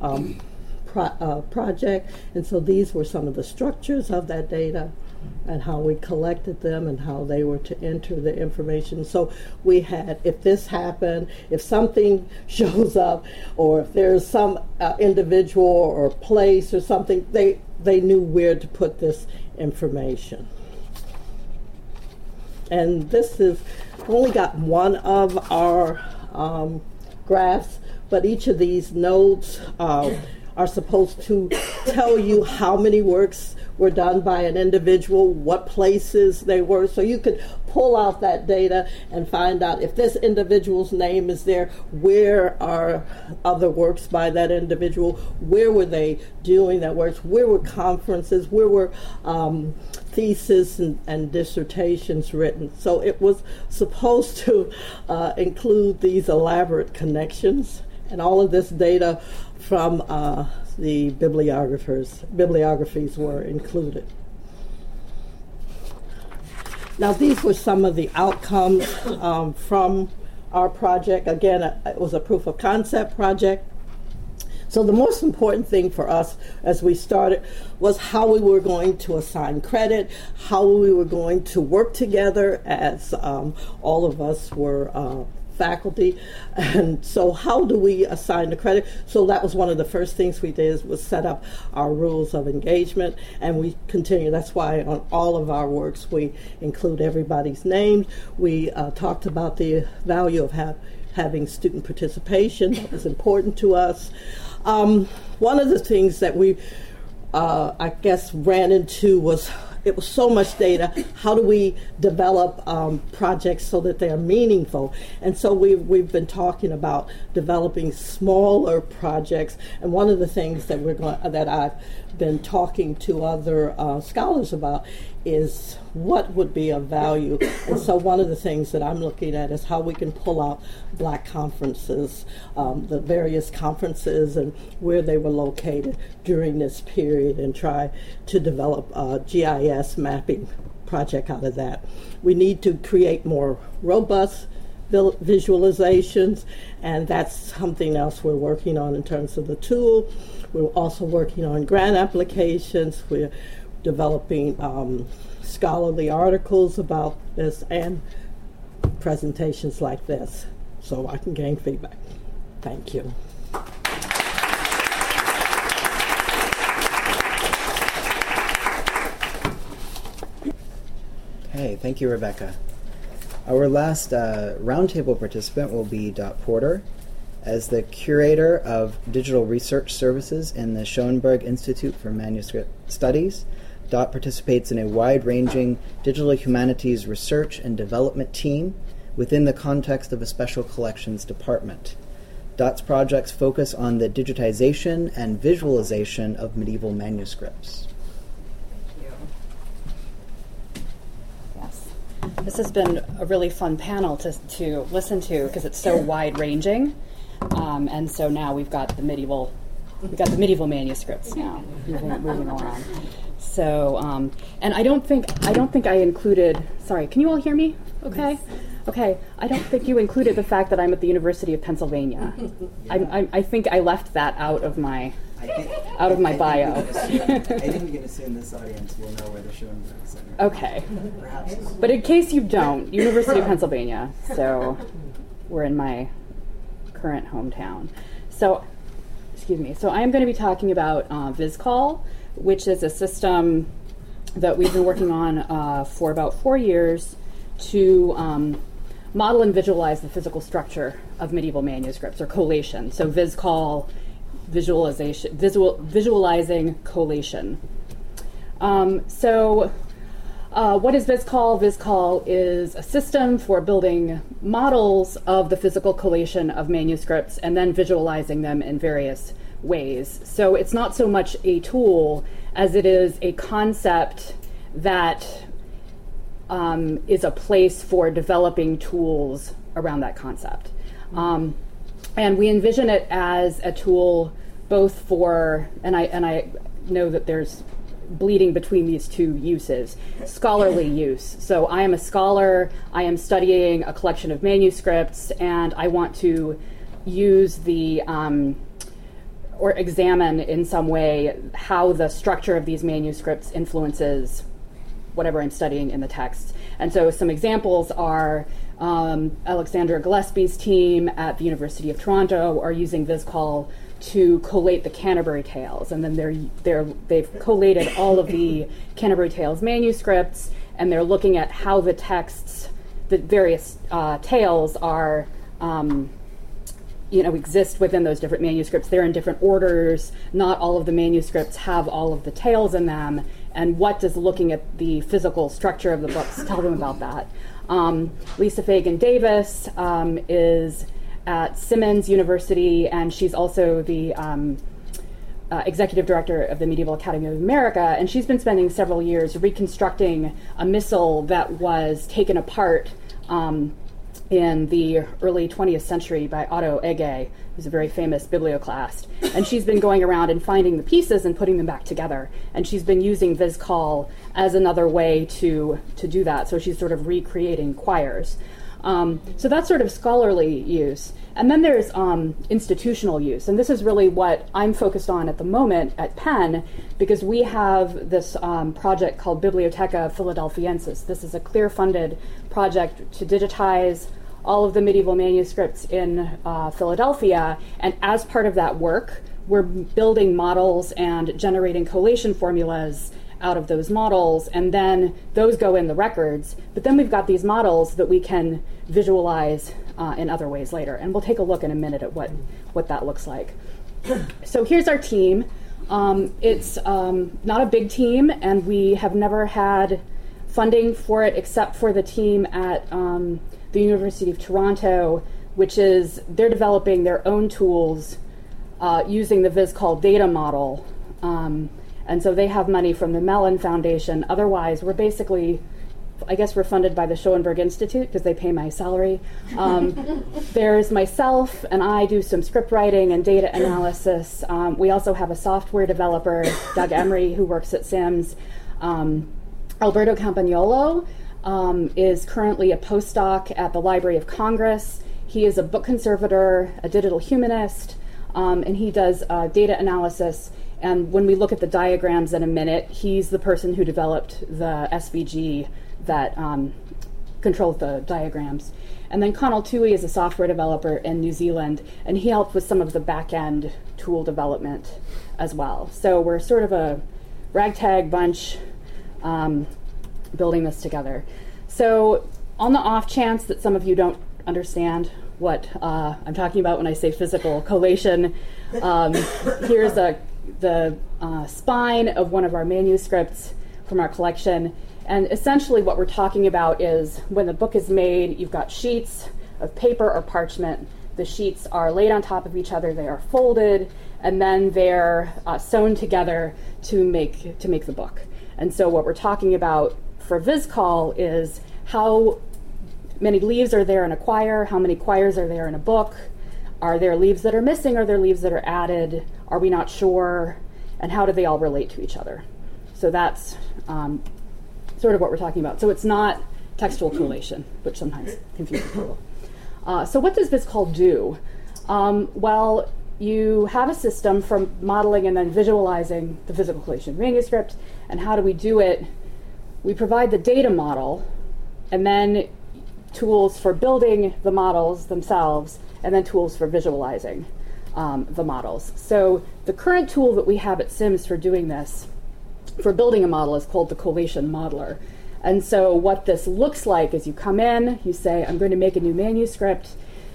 um, pro, uh, project. And so these were some of the structures of that data and how we collected them and how they were to enter the information. So we had, if this happened, if something shows up, or if there's some uh, individual or place or something, they, they knew where to put this information. And this is only got one of our um, graphs, but each of these nodes uh, are supposed to tell you how many works were done by an individual, what places they were. So you could pull out that data and find out if this individual's name is there, where are other works by that individual, where were they doing that works, where were conferences, where were um, theses and, and, dissertations written. So it was supposed to uh, include these elaborate connections and all of this data from uh, the bibliographers bibliographies were included. Now these were some of the outcomes um, from our project. Again, it was a proof of concept project. So the most important thing for us as we started was how we were going to assign credit, how we were going to work together as um, all of us were uh, faculty. And so how do we assign the credit? So that was one of the first things we did was set up our rules of engagement and we continue. That's why on all of our works we include everybody's names. We uh, talked about the value of have, having student participation. That was important to us. Um, one of the things that we, uh, I guess, ran into was it was so much data. How do we develop um, projects so that they are meaningful? And so we've, we've been talking about developing smaller projects. And one of the things that we're going that I've been talking to other uh, scholars about is what would be of value. And so, one of the things that I'm looking at is how we can pull out black conferences, um, the various conferences, and where they were located during this period, and try to develop a GIS mapping project out of that. We need to create more robust visualizations, and that's something else we're working on in terms of the tool. We're also working on grant applications. We're developing um, scholarly articles about this and presentations like this so I can gain feedback. Thank you. Hey, thank you, Rebecca. Our last uh, roundtable participant will be Dot Porter. As the curator of digital research services in the Schoenberg Institute for Manuscript Studies, Dot participates in a wide ranging digital humanities research and development team within the context of a special collections department. Dot's projects focus on the digitization and visualization of medieval manuscripts. Thank you. Yes. This has been a really fun panel to, to listen to because it's so wide ranging. Um, and so now we've got the medieval, we've got the medieval manuscripts now moving, moving along. So, um, and I don't think I don't think I included. Sorry, can you all hear me? Okay, okay. I don't think you included the fact that I'm at the University of Pennsylvania. I, I, I think I left that out of my think, out of my I bio. think assume- I think we can assume this audience will know where the Schoenberg Center. is. Okay. Perhaps. But in case you don't, University of Pennsylvania. So we're in my current hometown. So, excuse me. So I am going to be talking about uh, VisColl, which is a system that we've been working on uh, for about four years to um, model and visualize the physical structure of medieval manuscripts or collation. So VisColl, visualization, visual, visualizing collation. Um, so uh, what is VisColl? VisColl is a system for building models of the physical collation of manuscripts and then visualizing them in various ways. So it's not so much a tool as it is a concept that um, is a place for developing tools around that concept. Um, and we envision it as a tool both for, and I, and I know that there's bleeding between these two uses scholarly use. So I am a scholar, I am studying a collection of manuscripts, and I want to use the um, or examine in some way how the structure of these manuscripts influences whatever I'm studying in the text. And so some examples are um, Alexandra Gillespie's team at the University of Toronto are using VisColl to collate the Canterbury Tales, and then they're they're they've collated all of the Canterbury Tales manuscripts, and they're looking at how the texts, the various uh, tales are. Um, you know, exist within those different manuscripts. They're in different orders. Not all of the manuscripts have all of the tales in them. And what does looking at the physical structure of the books tell them about that? Um, Lisa Fagan Davis um, is at Simmons University, and she's also the um, uh, executive director of the Medieval Academy of America, and she's been spending several years reconstructing a missal that was taken apart um, in the early 20th century by Otto Ege, who's a very famous biblioclast. And she's been going around and finding the pieces and putting them back together. And she's been using VisColl as another way to, to do that. So she's sort of recreating quires. Um, so that's sort of scholarly use. And then there's um, institutional use. And this is really what I'm focused on at the moment at Penn, because we have this um, project called Bibliotheca Philadelphiensis. This is a CLIR funded project to digitize all of the medieval manuscripts in uh, Philadelphia. And as part of that work, we're building models and generating collation formulas out of those models, and then those go in the records. But then we've got these models that we can visualize uh, in other ways later. And we'll take a look in a minute at what, what that looks like. So here's our team. Um, it's um, not a big team, and we have never had funding for it except for the team at um, the University of Toronto, which is they're developing their own tools uh, using the VisColl data model. Um, and so they have money from the Mellon Foundation. Otherwise, we're basically, I guess we're funded by the Schoenberg Institute because they pay my salary. Um, there's myself, and I do some script writing and data analysis. Um, we also have a software developer, Doug Emery, who works at SIMS. Um, Alberto Campagnolo um, is currently a postdoc at the Library of Congress. He is a book conservator, a digital humanist, um, and he does uh, data analysis. And when we look at the diagrams in a minute, he's the person who developed the SVG that um, controls the diagrams. And then Conal Tuohy is a software developer in New Zealand, and he helped with some of the back end tool development as well. So we're sort of a ragtag bunch um, building this together. So, on the off chance that some of you don't understand what uh, I'm talking about when I say physical collation, um, here's a, the uh, spine of one of our manuscripts from our collection. And essentially, what we're talking about is when the book is made, you've got sheets of paper or parchment. The sheets are laid on top of each other, they are folded, and then they're uh, sewn together to make, to make the book. And so, what we're talking about for VisColl is how many leaves are there in a quire, how many quires are there in a book, are there leaves that are missing, are there leaves that are added, are we not sure, and how do they all relate to each other? So that's um, sort of what we're talking about. So it's not textual collation, which sometimes confuses people. Uh, so what does VisColl do? Um, well, you have a system for modeling and then visualizing the physical collation manuscript. And how do we do it? We provide the data model and then tools for building the models themselves and then tools for visualizing um, the models. So the current tool that we have at SIMS for doing this, for building a model, is called the Collation Modeler. And so what this looks like is you come in, you say, I'm going to make a new manuscript,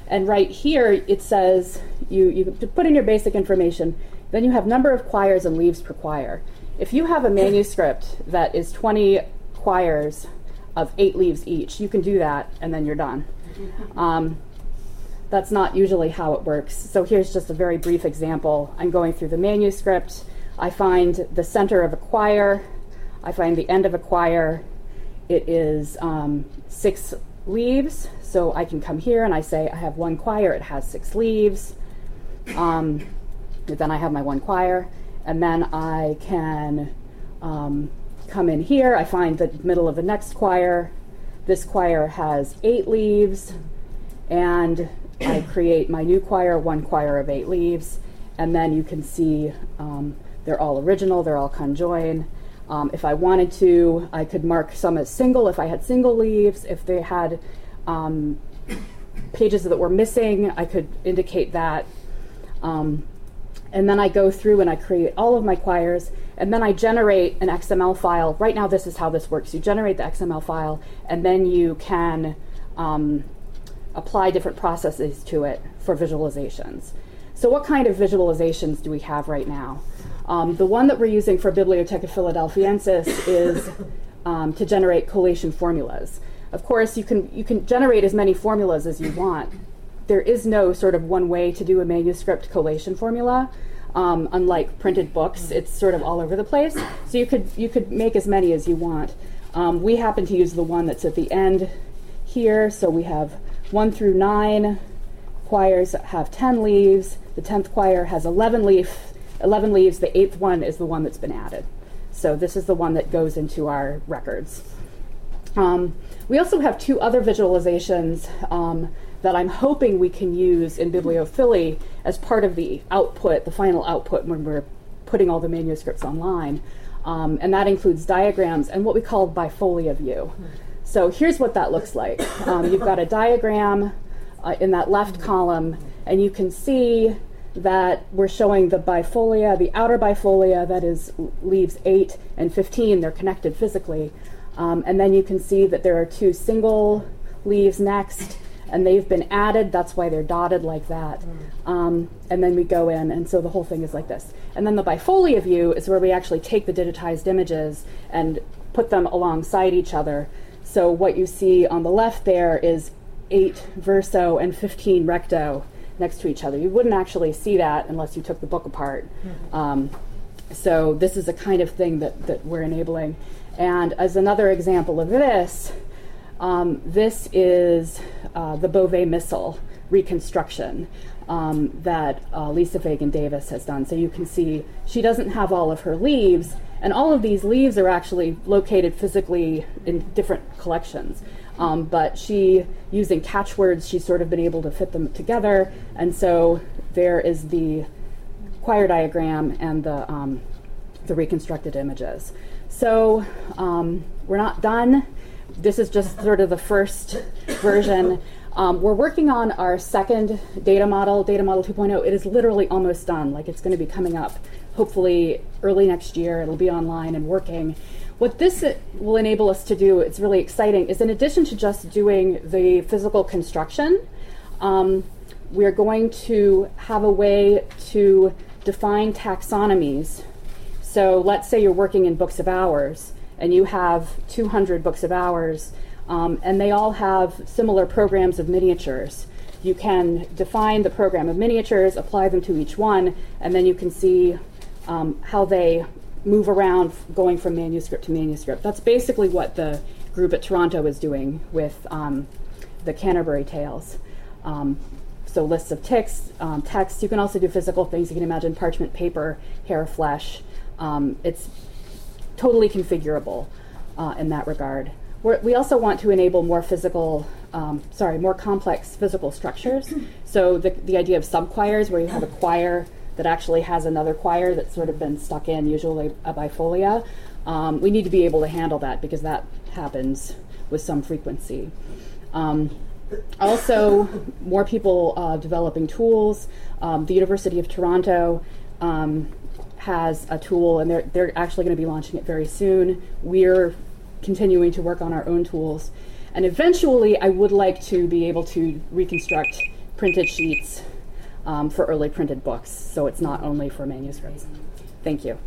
and right here it says you, you put in your basic information, then you have number of quires and leaves per quire. If you have a manuscript that is 20 quires of eight leaves each, you can do that and then you're done. Um, that's not usually how it works. So here's just a very brief example. I'm going through the manuscript. I find the center of a quire. I find the end of a quire. It is um, six leaves. So I can come here and I say I have one quire. It has six leaves. Um, then I have my one quire. And then I can um, come in here. I find the middle of the next quire. This quire has eight leaves. And I create my new quire, one quire of eight leaves, and then you can see um, they're all original, they're all conjoined. Um, if I wanted to, I could mark some as single if I had single leaves. If they had um, pages that were missing, I could indicate that. Um, and then I go through and I create all of my quires, and then I generate an XML file. Right now, this is how this works. You generate the XML file, and then you can um, apply different processes to it for visualizations. So what kind of visualizations do we have right now? Um, the one that we're using for Bibliotheca Philadelphiensis is um, to generate collation formulas. Of course, you can, you can generate as many formulas as you want. There is no sort of one way to do a manuscript collation formula. Um, unlike printed books, it's sort of all over the place. So you could, you could make as many as you want. Um, we happen to use the one that's at the end here, so we have 1 through 9 quires have 10 leaves. The 10th quire has 11 leaf 11 leaves. The 8th one is the one that's been added. So this is the one that goes into our records. Um, we also have two other visualizations um, that I'm hoping we can use in BiblioPhilly as part of the output, the final output when we're putting all the manuscripts online. Um, and that includes diagrams and what we call bifolia view. So here's what that looks like. Um, you've got a diagram uh, in that left column, and you can see that we're showing the bifolia, the outer bifolia that is leaves 8 and 15, they're connected physically. Um, and then you can see that there are two single leaves next, and they've been added, that's why they're dotted like that. Um, and then we go in, and so the whole thing is like this. And then the bifolia view is where we actually take the digitized images and put them alongside each other so what you see on the left there is 8 verso and 15 recto next to each other. You wouldn't actually see that unless you took the book apart. Mm-hmm. Um, so this is a kind of thing that, that we're enabling. And as another example of this, um, this is uh, the Beauvais missal reconstruction um, that uh, Lisa Fagan Davis has done. So you can see she doesn't have all of her leaves, and all of these leaves are actually located physically in different collections. Um, but she, using catchwords, she's sort of been able to fit them together. And so there is the quire diagram and the, um, the reconstructed images. So um, we're not done. This is just sort of the first version. Um, we're working on our second data model, data model 2.0. It is literally almost done, like it's going to be coming up hopefully early next year. It'll be online and working. What this will enable us to do, it's really exciting, is in addition to just doing the physical construction, um, we're going to have a way to define taxonomies. So let's say you're working in books of hours and you have 200 books of hours, um, and they all have similar programs of miniatures. You can define the program of miniatures, apply them to each one, and then you can see um, how they move around going from manuscript to manuscript. That's basically what the group at Toronto is doing with um, the Canterbury Tales. Um, so lists of ticks, um, text. You can also do physical things. You can imagine parchment paper, hair, flesh. Um, it's totally configurable uh, in that regard. We're, we also want to enable more physical, um, sorry, more complex physical structures. So the, the idea of subquires, where you have a quire that actually has another quire that's sort of been stuck in, usually a bifolia. Um, we need to be able to handle that because that happens with some frequency. Um, also, more people uh, developing tools. Um, the University of Toronto um, has a tool, and they're, they're actually going to be launching it very soon. We're continuing to work on our own tools. And eventually, I would like to be able to reconstruct printed sheets um, for early printed books, so it's not only for manuscripts. Thank you.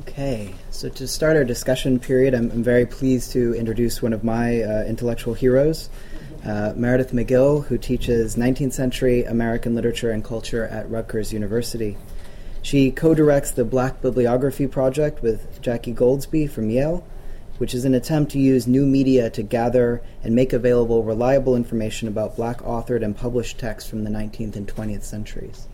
Okay, so to start our discussion period, I'm, I'm very pleased to introduce one of my uh, intellectual heroes, uh, Meredith McGill, who teaches 19th century American literature and culture at Rutgers University. She co directs the Black Bibliography Project with Jackie Goldsby from Yale, which is an attempt to use new media to gather and make available reliable information about black authored and published texts from the 19th and 20th centuries.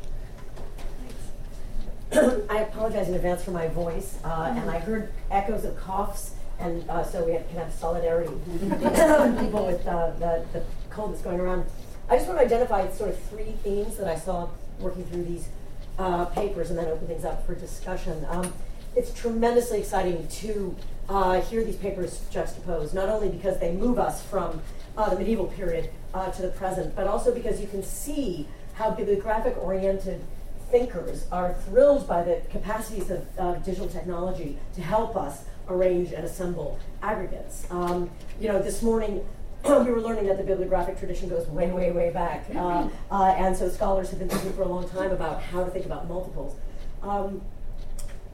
I apologize in advance for my voice, uh, and I heard echoes of coughs, and uh, so we have, can have solidarity with people with uh, the, the cold that's going around. I just want to identify sort of three themes that I saw working through these uh, papers and then open things up for discussion. Um, it's tremendously exciting to uh, hear these papers juxtaposed, not only because they move us from uh, the medieval period to the present, but also because you can see how bibliographic oriented thinkers are thrilled by the capacities of uh, digital technology to help us arrange and assemble aggregates. Um, you know, this morning we were learning that the bibliographic tradition goes way, way, way back. Uh, uh, and so scholars have been thinking for a long time about how to think about multiples. Um,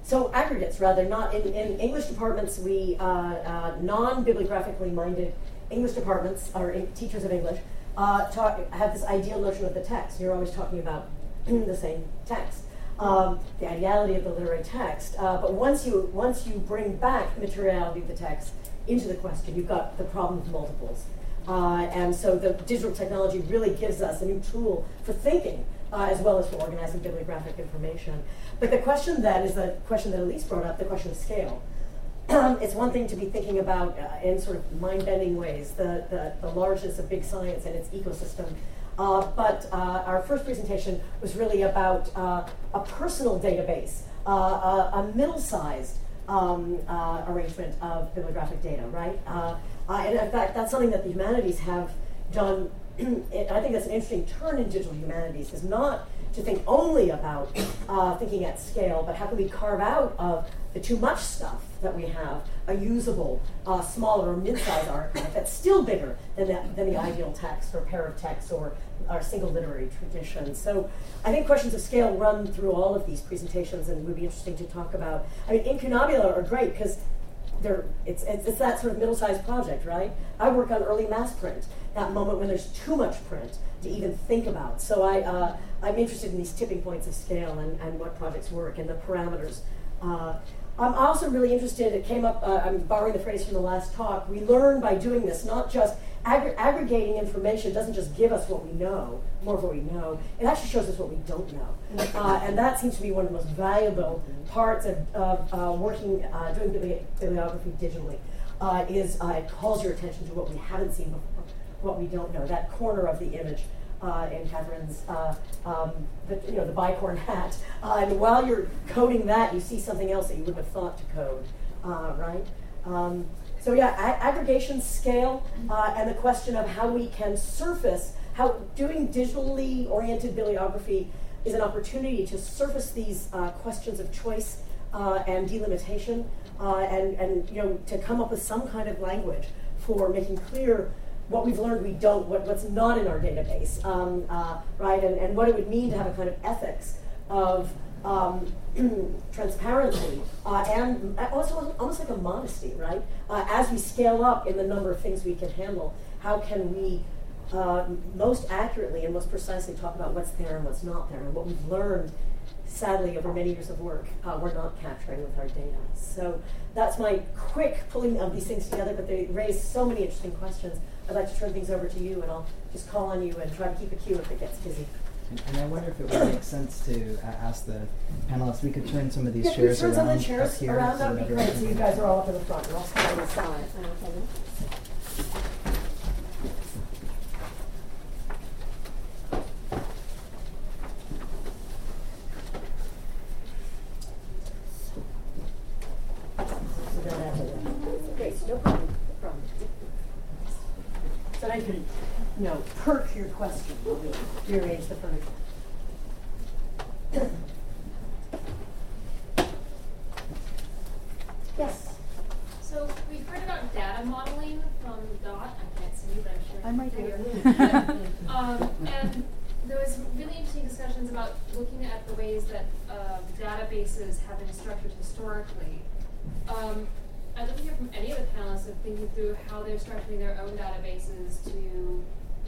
so aggregates, rather, not in, in English departments, we, uh, uh non-bibliographically minded English departments, or in, teachers of English, uh, talk, have this ideal notion of the text. You're always talking about the same text. Um, the ideality of the literary text. Uh, but once you once you bring back the materiality of the text into the question, you've got the problem of multiples. Uh, and so the digital technology really gives us a new tool for thinking uh, as well as for organizing bibliographic information. But the question then is the question that Elyse brought up, the question of scale. it's one thing to be thinking about uh, in sort of mind-bending ways, the, the, the largeness of big science and its ecosystem uh, but uh, our first presentation was really about uh, a personal database, uh, a, a middle-sized um, uh, arrangement of bibliographic data, right? Uh, and in fact, that's something that the humanities have done. I think that's an interesting turn in digital humanities, is not to think only about thinking at scale, but how can we carve out of the too much stuff that we have a usable, uh, smaller or mid-sized archive that's still bigger than, that, than the ideal text or pair of texts or our single literary tradition. So I think questions of scale run through all of these presentations and would be interesting to talk about. I mean, incunabula are great because they're, it's, it's, it's, that sort of middle-sized project, right? I work on early mass print, that moment when there's too much print to even think about. So I, uh, I'm interested in these tipping points of scale and, and what projects work and the parameters. Uh, I'm also really interested, it came up, uh, I'm borrowing the phrase from the last talk, we learn by doing this, not just aggregating information doesn't just give us what we know, more of what we know, it actually shows us what we don't know. Uh, and that seems to be one of the most valuable parts of, of uh, working, uh, doing bibliography digitally, uh, is uh, it calls your attention to what we haven't seen before, what we don't know, that corner of the image uh, in Kathryn's, uh, um, the, you know, the bicorn hat. Uh, and while you're coding that, you see something else that you wouldn't have thought to code, uh, right? Um, so yeah, a- aggregation scale, uh, and the question of how we can surface, how doing digitally oriented bibliography is an opportunity to surface these questions of choice and delimitation, and, and you know, to come up with some kind of language for making clear what we've learned we don't, what, what's not in our database, um, uh, right? And, and what it would mean to have a kind of ethics of um, transparency uh, and also almost like a modesty, right? Uh, as we scale up in the number of things we can handle, how can we uh, most accurately and most precisely talk about what's there and what's not there. And what we've learned, sadly, over many years of work, uh, we're not capturing with our data. So that's my quick pulling of these things together, but they raise so many interesting questions. I'd like to turn things over to you, and I'll just call on you and try to keep a queue if it gets busy. And, and I wonder if it would make sense to uh, ask the panelists. We could turn some of these Yeah, chairs turn around some of the chairs around, so that would be great, so you guys are all up in the front, and I'll stand on the side. Great, no problem, no problem. So now you can, you know, perk your question while we rearrange the furniture. Yes? So we've heard about data modeling from Dot. I can't see you, but I'm sure. I'm right here. um, and there was really interesting discussions about looking at the ways that uh, databases have been structured historically. Um, I'd love to hear from any of the panelists of thinking through how they're structuring their own databases to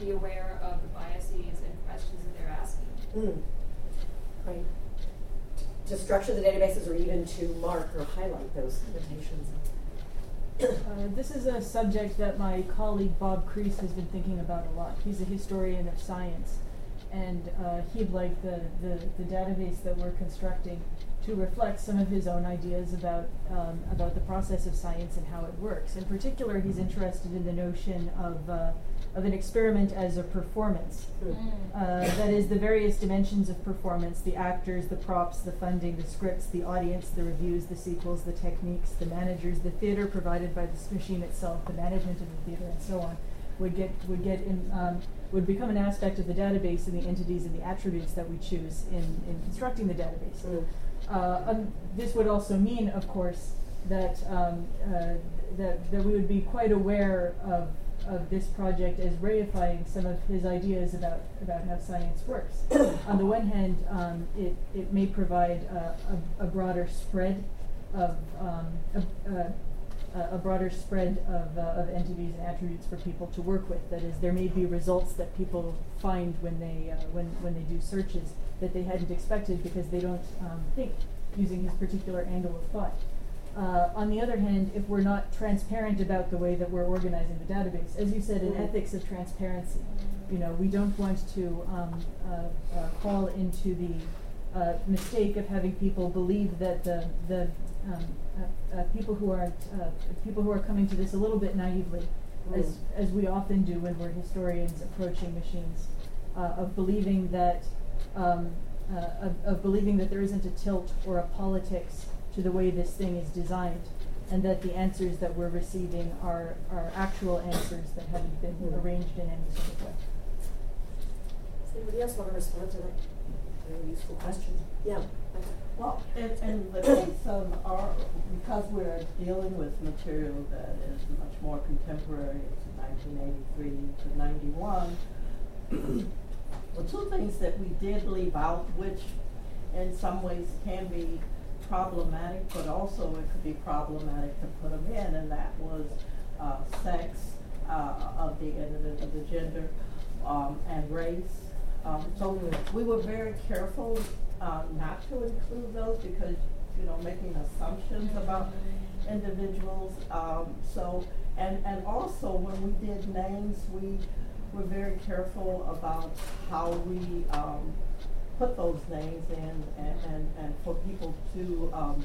be aware of the biases and questions that they're asking. Mm. Right. To structure the databases or even to mark or highlight those limitations. Uh, this is a subject that my colleague Bob Crease has been thinking about a lot. He's a historian of science, and uh, he'd like the, the, the database that we're constructing to reflect some of his own ideas about um, about the process of science and how it works. In particular, he's interested in the notion of uh, of an experiment as a performance. Uh, that is, the various dimensions of performance the actors, the props, the funding, the scripts, the audience, the reviews, the sequels, the techniques, the managers, the theater provided by this machine itself, the management of the theater, and so on. Would get would get in, um, would become an aspect of the database and the entities and the attributes that we choose in, in constructing the database. Mm. Uh, um, this would also mean, of course, that, um, uh, that, that we would be quite aware of, of this project as reifying some of his ideas about, about how science works. On the one hand, um, it, it may provide uh, a, a broader spread of, um, a, a, a broader spread of, uh, of entities and attributes for people to work with. That is, there may be results that people find when they, uh, when, when they do searches that they hadn't expected because they don't um, think using his particular angle of thought. Uh, on the other hand, if we're not transparent about the way that we're organizing the database, as you said, an ethics of transparency, you know, we don't want to um, uh, uh, fall into the uh, mistake of having people believe that the the um, uh, uh, people who are uh, people who are coming to this a little bit naively, as as we often do when we're historians approaching machines, uh, of believing that um, uh, of, of believing that there isn't a tilt or a politics to the way this thing is designed, and that the answers that we're receiving are are actual answers that haven't been hmm. arranged in any sort of way. Does anybody else want to respond to that very useful question? Yeah. Well, in, in the case of our, because we're dealing with material that is much more contemporary, it's 1983 to 91, the two things that we did leave out, which in some ways can be problematic, but also it could be problematic to put them in, and that was uh, sex uh, of the individual, the gender, um, and race. Um, so we were very careful uh, not to include those because you know making assumptions about individuals. Um, so and and also when we did names, we were very careful about how we um, put those names in and, and, and for people to um,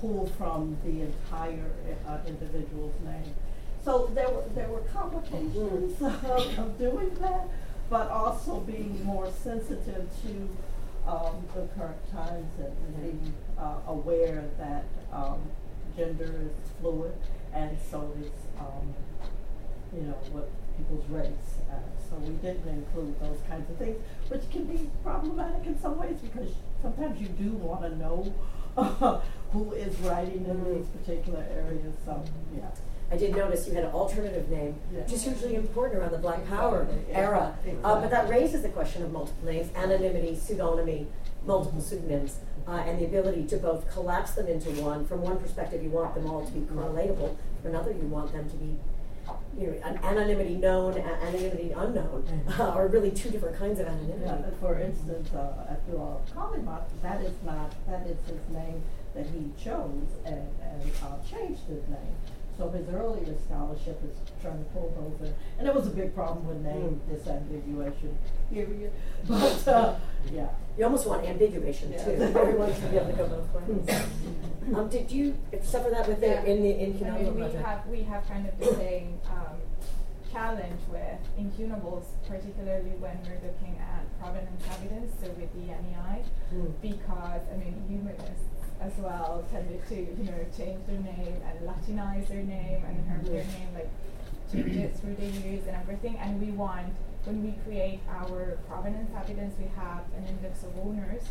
pull from the entire uh, individual's name. So there were, there were complications of, of doing that, but also being more sensitive to um, the current times and, and being uh, aware that um, gender is fluid and so is, um, you know, what people's race. So we didn't include those kinds of things, which can be problematic in some ways because sometimes you do want to know who is writing in these particular areas. So yeah. I did notice you had an alternative name, which is hugely important around the Black Power Exactly, yeah, era. exactly. Uh, but that raises the question of multiple names, anonymity, pseudonymy, multiple pseudonyms, uh, and the ability to both collapse them into one. From one perspective, you want them all to be correlatable. From another, you want them to be you know, an anonymity known and anonymity unknown uh, are really two different kinds of anonymity. Yeah, for instance, uh, at the uh, Collingwood, that is not, that is his name that he chose and, and uh, changed his name. So his earlier scholarship is trying to pull those in. And it was a big problem with name disambiguation, period. But, uh, yeah. You almost want ambiguation Yeah. too. Everyone should be able to go both ways. um, did you suffer that with Yeah. the in the in I mean, we project? have we have kind of the same um, challenge with incunables, particularly when we're looking at provenance evidence, so with the MEI, Mm. because I mean humanists as well tended to you know change their name and Latinize their name and have their name like change it through the years and everything, and we want when we create our provenance evidence, we have an index of owners,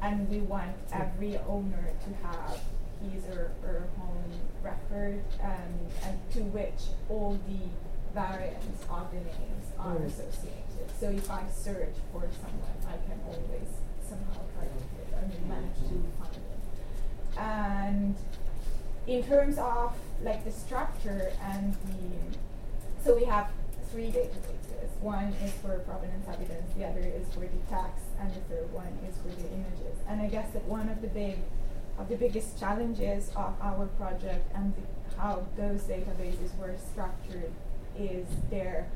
and we want every owner to have his or her home record um, and to which all the variants of the names are Mm. associated. So if I search for someone, I can always somehow try to mean, manage to find it. And in terms of like the structure and the so we have three databases. One is for provenance evidence, the other is for the tax, and the third one is for the images. And I guess that one of the big of the biggest challenges of our project and the, how those databases were structured is their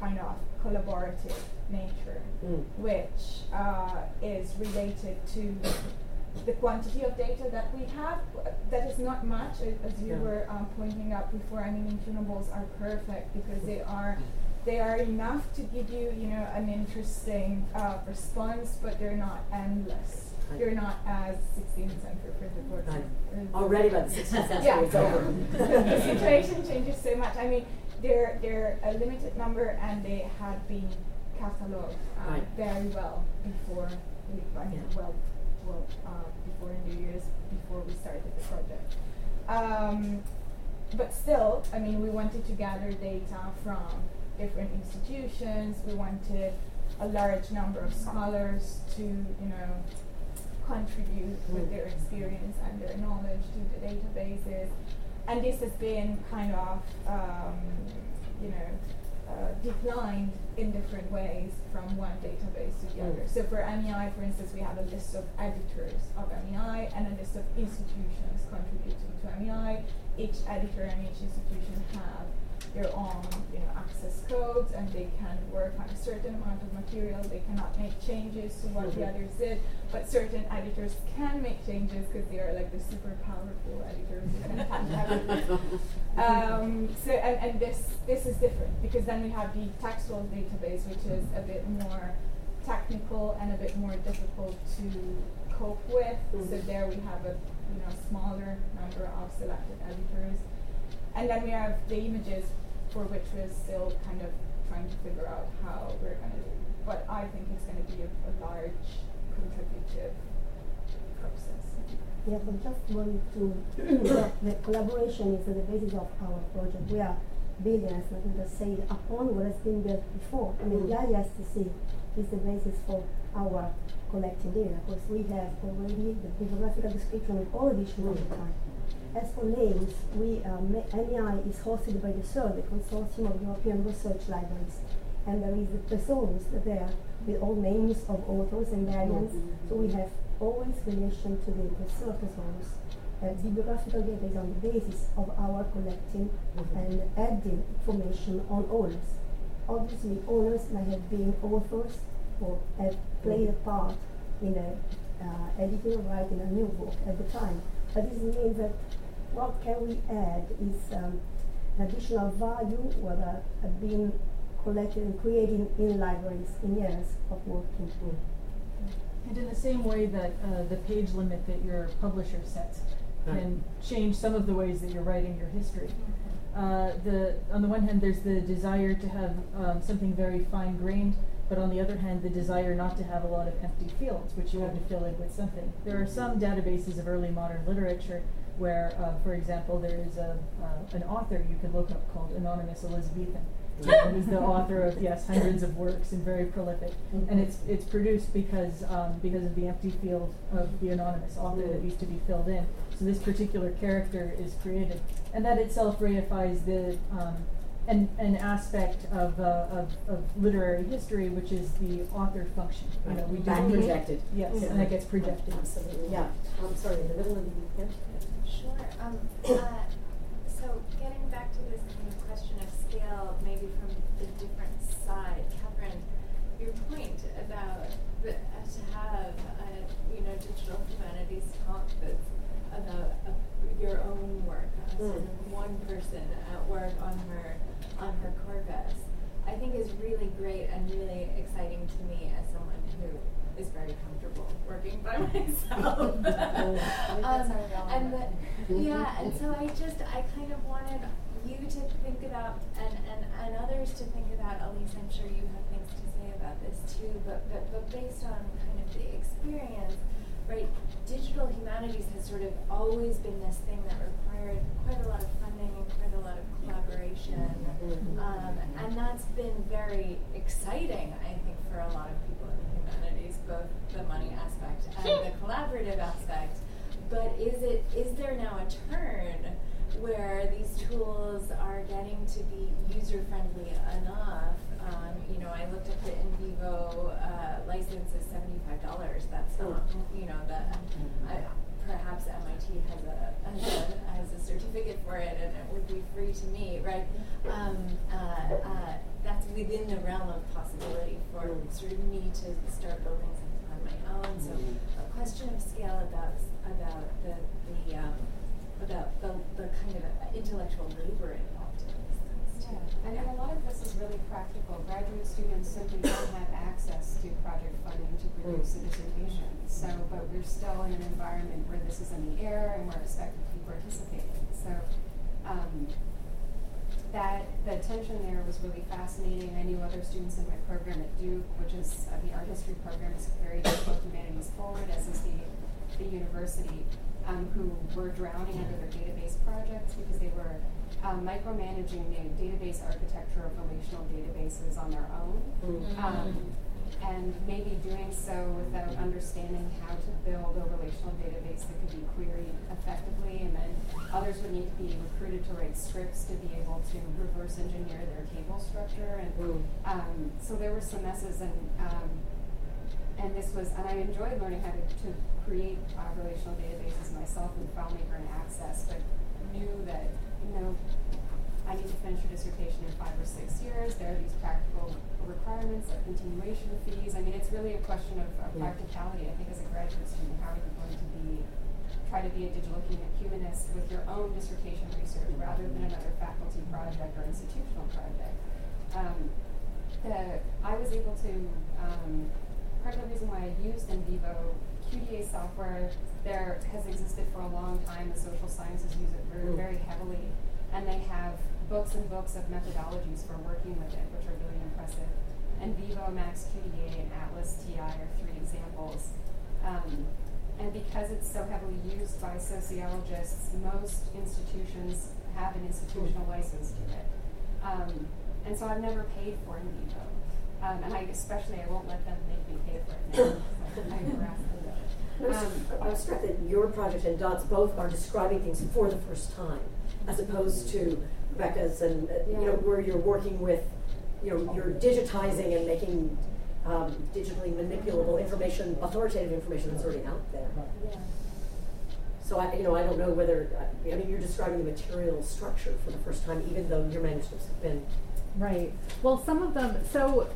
kind of collaborative nature, Mm. which uh, is related to the quantity of data that we have. That is not much, as you Yeah. were um, pointing out before. I mean, incunables are perfect because they are they are enough to give you, you know, an interesting uh, response, but they're not endless. Right. They're not as 16th century printed works. Right. uh, Already by the 16th century, yeah. it's over. the situation changes so much. I mean, they're they're a limited number, and they had been cataloged um, Right. very well before. We, I mean, Yeah. well, well, uh, before in the years before we started the project. Um, but still, I mean, we wanted to gather data from different institutions. We wanted a large number of scholars to, you know, contribute with their experience and their knowledge to the databases. And this has been kind of, um, you know, uh, declined in different ways from one database to the Mm. other. So for MEI, for instance, we have a list of editors of MEI and a list of institutions contributing to MEI. Each editor and each institution have their own, you know, access codes, and they can work on a certain amount of material. They cannot make changes to what the Mhm. others did, but certain editors can make changes because they are like the super powerful editors who can. Um, so and, and this this is different because then we have the textual database, which is a bit more technical and a bit more difficult to cope with. So Mhm. there we have a you know smaller number of selected editors, and then we have the images for which we're still kind of trying to figure out how we're going to do. But I think it's going to be a, a large contributive process. Yes, I just want to, the, the collaboration is the basis of our project. We are building, as Matilda said, upon what has been built before. I mean, mm-hmm. the ISTC is the basis for our collecting data, because we have already the bibliographical description of all of the time. As for names, we, um, MEI is hosted by the CERL, the Consortium of European Research Libraries, and there is a thesaurus there with all names of authors and variants. So we have always relation to the thesaurus. Uh, bibliographical data is on the basis of our collecting and adding information on owners. Obviously, owners might have been authors or have played a part in a uh, editing or writing a new book at the time. But this means that what can we add is um, additional value what uh, have been collected and created in libraries in years of working. And in the same way that uh, the page limit that your publisher sets can change some of the ways that you're writing your history. Uh, the on the one hand, there's the desire to have um, something very fine grained, but on the other hand, the desire not to have a lot of empty fields, which you have to fill in with something. There are some databases of early modern literature where, uh, for example, there is a, uh, an author you can look up called Anonymous Elizabethan. who is the author of yes hundreds of works and very prolific, and it's it's produced because um, because of the empty field of the anonymous author that used to be filled in. So this particular character is created, and that itself reifies the um, an, an aspect of, uh, of, of literary history, which is the author function. You know, we do Back projected. Yes, and that gets projected. Absolutely, yeah. I'm sorry, in the middle of the, yeah? Sure. Um, uh, so getting back to this kind of question of scale, maybe from the different side, Kathryn, your point about the, uh, to have a you know digital humanities talk that's about uh, your own work, uh, sort Mm. of one person at work on her on her corpus, I think is really great and really exciting to me as someone who is very comfortable working by myself. um, and the, yeah, and so I just I kind of wanted you to think about and, and, and others to think about, Elyse, I'm sure you have things to say about this too, but, but, but based on kind of the experience, right, digital humanities has sort of always been this thing that required quite a lot of funding and quite a lot of collaboration. Um, and that's been very exciting, I think, for a lot of people humanities, both the money aspect and the collaborative aspect. But is it is there now a turn where these tools are getting to be user friendly enough? Um, you know, I looked at the NVivo uh, license is seventy five dollars. That's not you know the. I, perhaps MIT has a, has a has a certificate for it and it would be free to me, right? Um, uh, uh, that's within the realm of possibility for sort of me to start building something on my own. So a question of scale about about the the um, about the, the kind of intellectual labor mean, a lot of this is really practical. Graduate students simply don't have access to project funding to produce a dissertation. So, but we're still in an environment where this is in the air and we're expected to be participating. So, um, that the tension there was really fascinating. I knew other students in my program at Duke, which is uh, the art history program, is carried digital humanities forward, as is the the university, um, who were drowning under their database projects because they were um, micromanaging the database architecture of relational databases on their own. Um, and maybe doing so without understanding how to build a relational database that could be queried effectively, and then others would need to be recruited to write scripts to be able to reverse engineer their table structure. And um, so there were some messes, and um, and this was, and I enjoyed learning how to, to create uh, relational databases myself in FileMaker and Access, but knew that you know I need to finish a dissertation in five or six years. There are these practical requirements of continuation fees. I mean, it's really a question of, of Yeah. practicality. I think as a graduate student, how are you going to be try to be a digital humanist with your own dissertation research rather than another faculty project or institutional project? Um, the, I was able to um, part of the reason why I used NVivo QDA software there has existed for a long time. The social sciences use it very, very heavily, and they have books and books of methodologies for working with it, which are really impressive. NVivo, Max QDA, and ATLAS.ti are three examples. Um, and because it's so heavily used by sociologists, most institutions have an institutional license to it. Um, and so I've never paid for NVivo. Um, and I especially I won't let them make me pay for it now. so I harass. I was, Um, I was struck that your project and Dot's both are describing things for the first time, as opposed to Rebecca's and uh, you know where you're working with, you know, you're digitizing and making um, digitally manipulable information, authoritative information that's already out there. Yeah. So I, you know, I don't know whether I mean you're describing the material structure for the first time, even though your manuscripts have been Right. Well, some of them, so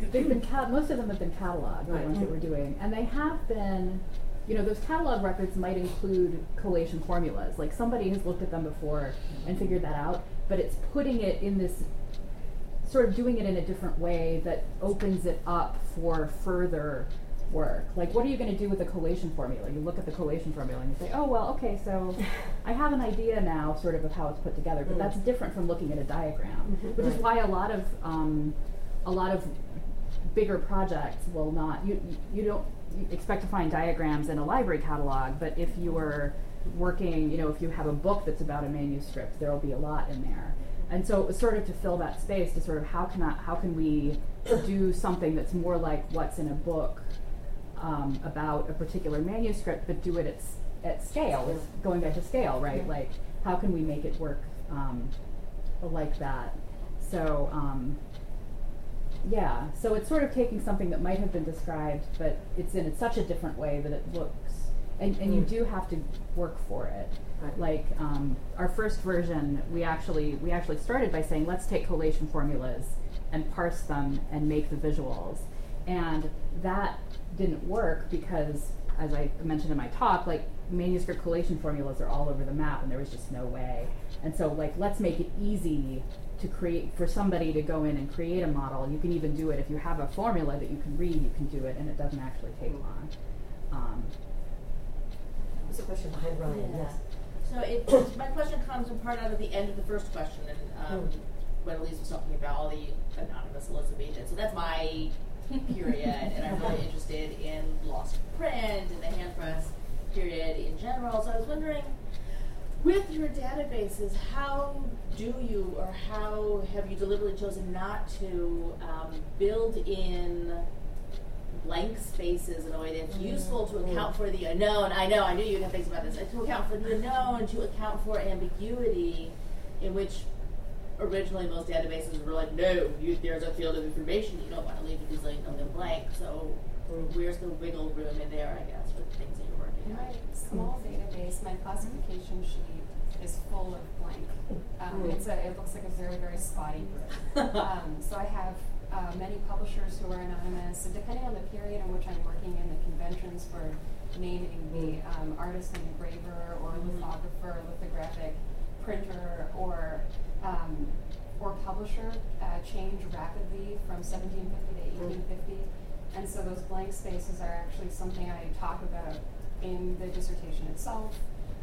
they've been, cat- most of them have been cataloged, the Right. ones that we're doing. And they have been, you know, those catalog records might include collation formulas. Like somebody has looked at them before and figured that out, but it's putting it in this, sort of doing it in a different way that opens it up for further work. Like, what are you going to do with a collation formula? You look at the collation formula and you say, oh, well, okay, so I have an idea now, sort of, of how it's put together, but Mm. that's different from looking at a diagram, Mhm. which is why a lot of um, a lot of bigger projects will not. You you don't expect to find diagrams in a library catalog, but if you are working, you know, if you have a book that's about a manuscript, there will be a lot in there. And so it was sort of to fill that space to sort of how can I, how can we do something that's more like what's in a book um, about a particular manuscript, but do it at, at scale. It's going back to scale, right? Like, how can we make it work um, like that? So, um, yeah, so it's sort of taking something that might have been described, but it's in such a different way that it looks, and, and you Mm. do have to work for it. Right. Like um, our first version, we actually we actually started by saying let's take collation formulas and parse them and make the visuals, and that didn't work because, as I mentioned in my talk, like manuscript collation formulas are all over the map, and there was just no way. And so, like, let's make it easy to create for somebody to go in and create a model. You can even do it if you have a formula that you can read. You can do it, and it doesn't actually take long. Um, What's the question behind Ryan? Yeah. Yes. So it, my question comes in part out of the end of the first question, and um, Hmm. when Elyse was talking about all the anonymous Elizabethans. So that's my period, and I'm really interested in lost print and the hand press period in general. So I was wondering, with your databases, how do you, or how have you deliberately chosen not to um, build in blank spaces in a way that's mm-hmm. useful to mm-hmm. account for the unknown. I know, I knew you'd have things about this. To account for the unknown, to account for ambiguity, in which originally most databases were like, no, you, there's a field of information you don't want to leave it easily them blank. So mm-hmm. where's the wiggle room in there, I guess, with things that you're working on? my small database, my classification sheet is full of blank. Um, it's a, it looks like a very, very spotty group. um, so I have uh, many publishers who are anonymous, and depending on the period in which I'm working in, the conventions for naming the um, artist and engraver, or lithographer, lithographic printer, or um, or publisher uh, change rapidly from 1750 to 1850. And so those blank spaces are actually something I talk about in the dissertation itself,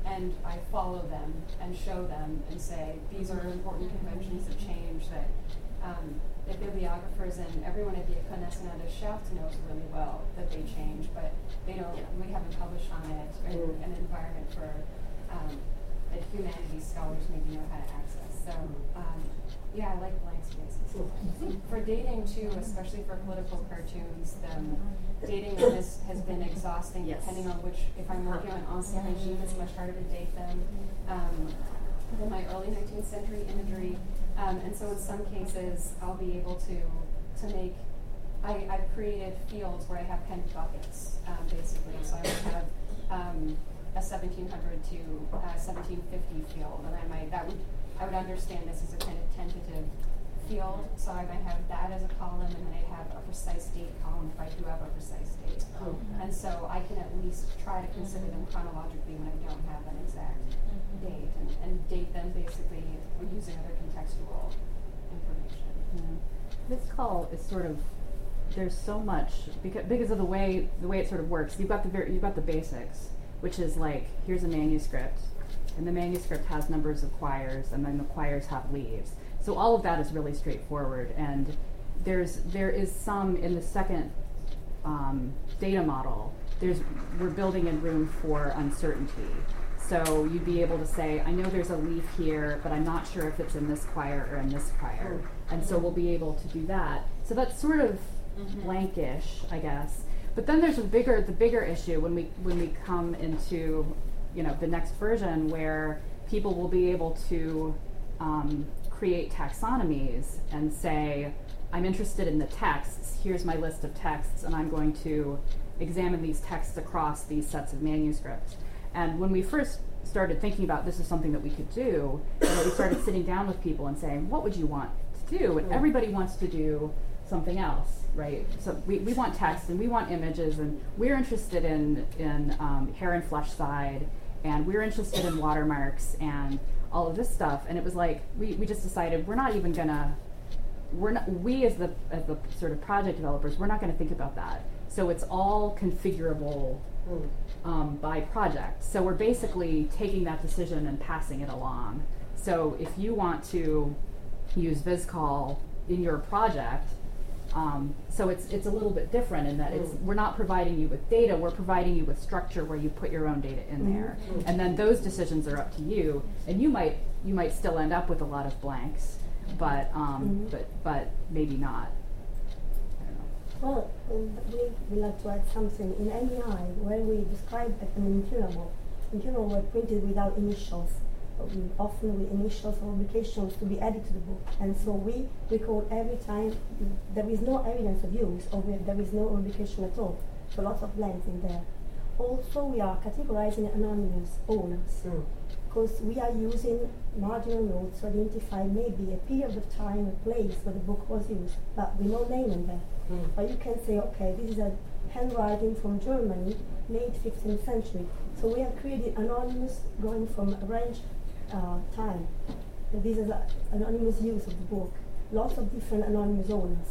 and I follow them and show them and say these are important conventions of change that um, the bibliographers and everyone at the de Charte knows really well that they change, but they don't. We haven't published on it in an environment for um, that humanities scholars maybe know how to access. So. Um, yeah, I like blank spaces. For dating too, especially for political cartoons, um, dating has, has been exhausting Yes. depending on which, if I'm working on ancien regime, it's much harder to date them um, than my early 19th century imagery. Um, and so in some cases, I'll be able to, to make, I, I've created fields where I have kind of buckets, um, basically. So I would have um, a 1700 to uh, 1750 field, and I might, that would, I would understand this as a kind of tentative field, so I might have that as a column, and then I have a precise date column if I do have a precise date. And so I can at least try to consider them chronologically when I don't have an exact mm-hmm. date, and, and date them basically using other contextual information. Mm-hmm. This call is sort of there's so much because because of the way the way it sort of works. You've got the you've got the basics, which is like here's a manuscript, and the manuscript has numbers of quires, and then the quires have leaves. So all of that is really straightforward, and there's there is some in the second um, data model. There's we're building in room for uncertainty. So you'd be able to say, I know there's a leaf here, but I'm not sure if it's in this quire or in this quire. And so we'll be able to do that. So that's sort of blankish, I guess. But then there's a bigger the bigger issue when we when we come into you know the next version where people will be able to um, create taxonomies and say, I'm interested in the texts. Here's my list of texts, and I'm going to examine these texts across these sets of manuscripts. And when we first started thinking about this is something that we could do, know, we started sitting down with people and saying, what would you want to do? And everybody wants to do something else, right? So we, we want text and we want images, and we're interested in, in um, hair and flesh side, and we're interested in watermarks and all of this stuff. And it was like, we, we just decided we're not even gonna we're not we as the as the sort of project developers we're not going to think about that. So it's all configurable um, by project. So we're basically taking that decision and passing it along. So if you want to use VisColl in your project um, so it's it's a little bit different in that it's we're not providing you with data we're providing you with structure where you put your own data in there and then those decisions are up to you and you might you might still end up with a lot of blanks but um, but but maybe not. I don't know. Well, we would like to add something. In MEI, where we describe incunable, incunable were printed without initials often with initials or publications to be added to the book. And so we record every time there is no evidence of use or we- there is no publication at all. So lots of blanks in there. Also, we are categorizing anonymous owners hmm. because we are using marginal notes to identify maybe a period of time, a place where the book was used, but with no name in there. Hmm. But you can say, okay, this is a handwriting from Germany, late 15th century. So we have created anonymous going from a range uh, time. And this is a, anonymous use of the book. Lots of different anonymous owners.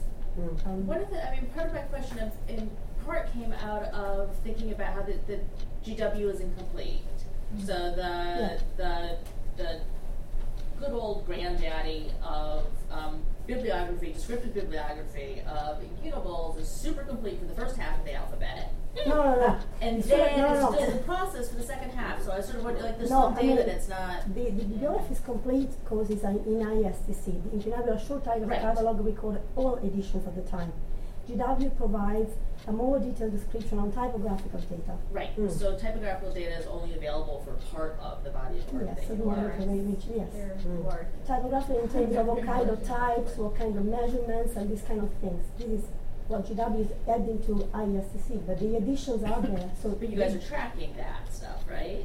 Um, One of the, I mean, part of my question of, in part came out of thinking about how the, the GW is incomplete. So the, the, the good old granddaddy of um, bibliography, descriptive bibliography of Unibulls is super complete for the first half of the alphabet. No, no, no. And It's then not- no, it's no, still no. the process for the second half. So I sort of wonder, like, there's No, some I data mean, that's not. The, the bibliography is complete because it's an, in ISTC. The International Short Title Right. Catalog recorded all editions at the time. GW provides a more detailed description on typographical data. Right. Mm. So typographical data is only available for part of the body of work Yes, that so you the are. yes. Mm. Typography in terms of what kind of types, what kind of measurements, and these kind of things. This is what GW is adding to ISTC, but the editions are there. So But you guys are tracking that stuff, right?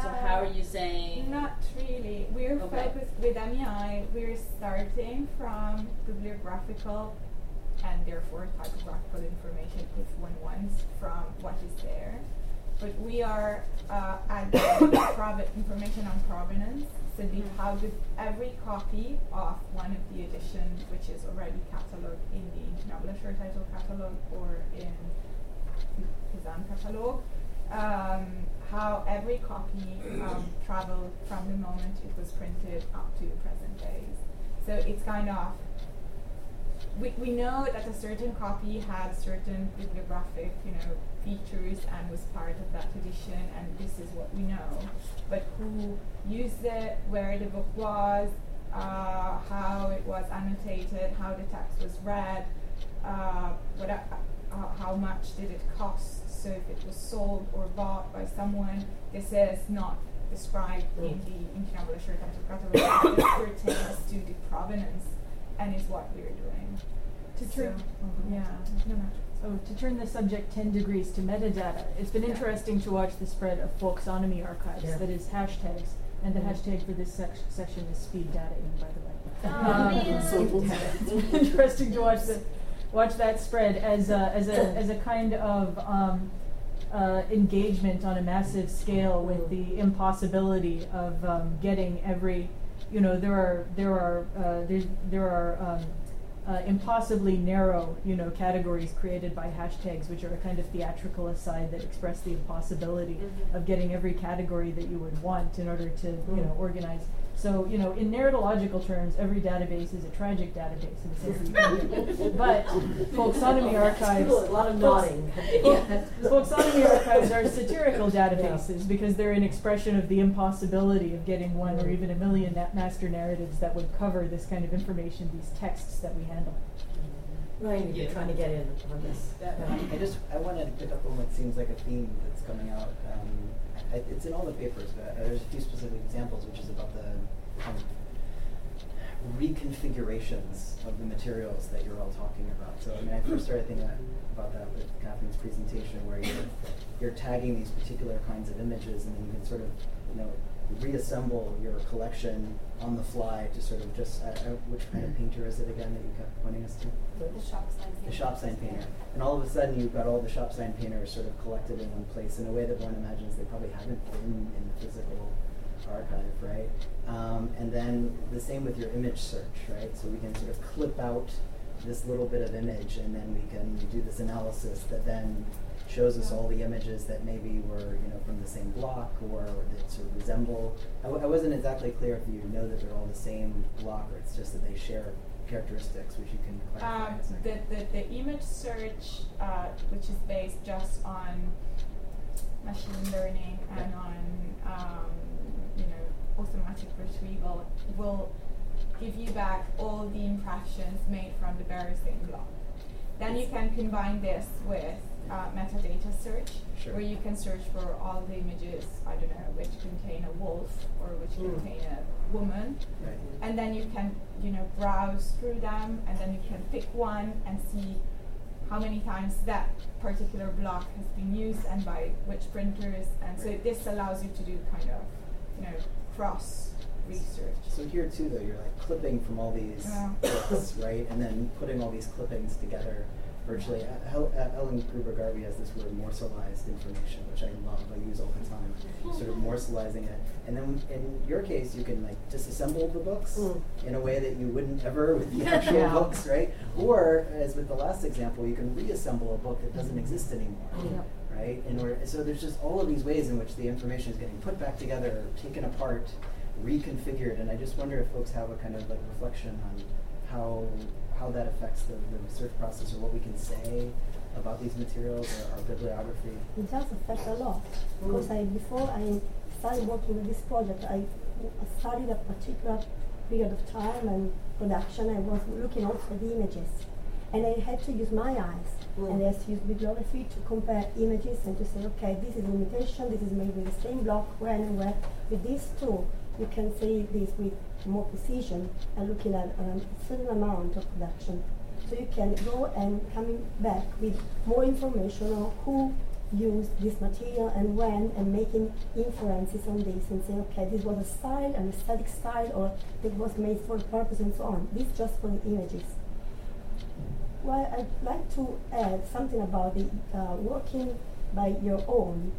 So Uh, how are you saying? Not really. We're Okay. focused with MEI. We're starting from bibliographical and therefore typographical information if one wants from what is there. But we are uh, adding prov- information on provenance. So we have with every copy of one of the editions, which is already catalogued in the International Title Catalog or in the Kazan Catalog, um, how every copy um, traveled from the moment it was printed up to the present days. So it's kind of we, we know that a certain copy had certain bibliographic, you know, features and was part of that edition, and this is what we know. But who used it, where the book was, uh, how it was annotated, how the text was read, uh, what, uh, uh, how much did it cost? So if it was sold or bought by someone, this is not described in the International Short Title Catalog. This pertains to the provenance and is what we're doing. To So, turn, yeah, no, no. Oh, to turn the subject 10 degrees to metadata, it's been interesting to watch the spread of folksonomy archives, Yeah. that is hashtags, and the hashtag for this sec- section is speed dataing, by the way. Oh, Um, man. it's been interesting to watch the, watch that spread as a, as a, as a kind of um, uh, engagement on a massive scale with the impossibility of um, getting every, you know, there are there are uh, there's, there are um, uh, impossibly narrow, you know, categories created by hashtags, which are a kind of theatrical aside that express the impossibility Mhm. of getting every category that you would want in order to, you know, organize. So, you know, in narratological terms, every database is a tragic database in the sense that you can But folksonomy archives, A lot of folks- nodding. folksonomy archives are satirical databases because they're an expression of the impossibility of getting one or even a million na- master narratives that would cover this kind of information, these texts that we handle. Ryan, you're trying to get in on this. I just I wanted to pick up on what seems like a theme that's coming out. Um, I, it's in all the papers, but there's a few specific examples, which is about the of reconfigurations of the materials that you're all talking about. So I mean, I first started thinking about that with Kathryn's presentation, where you're you're tagging these particular kinds of images, and then you can sort of you know reassemble your collection on the fly to sort of just uh, uh, which kind of painter is it again that you kept pointing us to? The shop sign. painter. the shop sign painter. And all of a sudden, you've got all the shop sign painters sort of collected in one place in a way that one imagines they probably haven't been in the physical archive, right? Um, and then the same with your image search, right? So we can sort of clip out this little bit of image, and then we can do this analysis that then shows us all the images that maybe were, you know, from the same block or that sort of resemble. I, w- I wasn't exactly clear if you know that they're all the same block, or it's just that they share characteristics, which you can clarify. Um, in a second. the, the, the image search, uh, which is based just on machine learning and on um, you know automatic retrieval, will give you back all the impressions made from the Berenstain block. Then you can combine this with uh, metadata search, Sure. where you can search for all the images, I don't know, which contain a wolf or which Mm. contain a woman. Right. And then you can, you know, browse through them and then you can pick one and see how many times that particular block has been used and by which printers. And so this allows you to do kind of, you know, cross research. So here too, though, you're like clipping from all these Yeah. books, right, and then putting all these clippings together virtually. Uh, Hel- uh, Ellen Gruber Garvey has this word morselized information, which I love. I use all the time. Sort of morselizing it, and then in your case, you can like disassemble the books Mm. in a way that you wouldn't ever with the actual Yeah. books, right? Or as with the last example, you can reassemble a book that doesn't exist anymore. Yep. Right, in order, so there's just all of these ways in which the information is getting put back together, taken apart, reconfigured, and I just wonder if folks have a kind of like reflection on how how that affects the, the research process or what we can say about these materials or our bibliography. It does affect a lot because I before I started working with this project, I studied a particular period of time and production. I was looking also at the images, and I had to use my eyes, and I had to use bibliography to compare images and to say, okay, this is imitation, this is made with the same block, when and where. With these two, you can say this with more precision and looking at um, a certain amount of production. So you can go and coming back with more information on who used this material and when and making inferences on this and say, okay, this was a style, an aesthetic style, or it was made for a purpose and so on. This just for the images. Well, I'd like to add something about the uh, working by your own.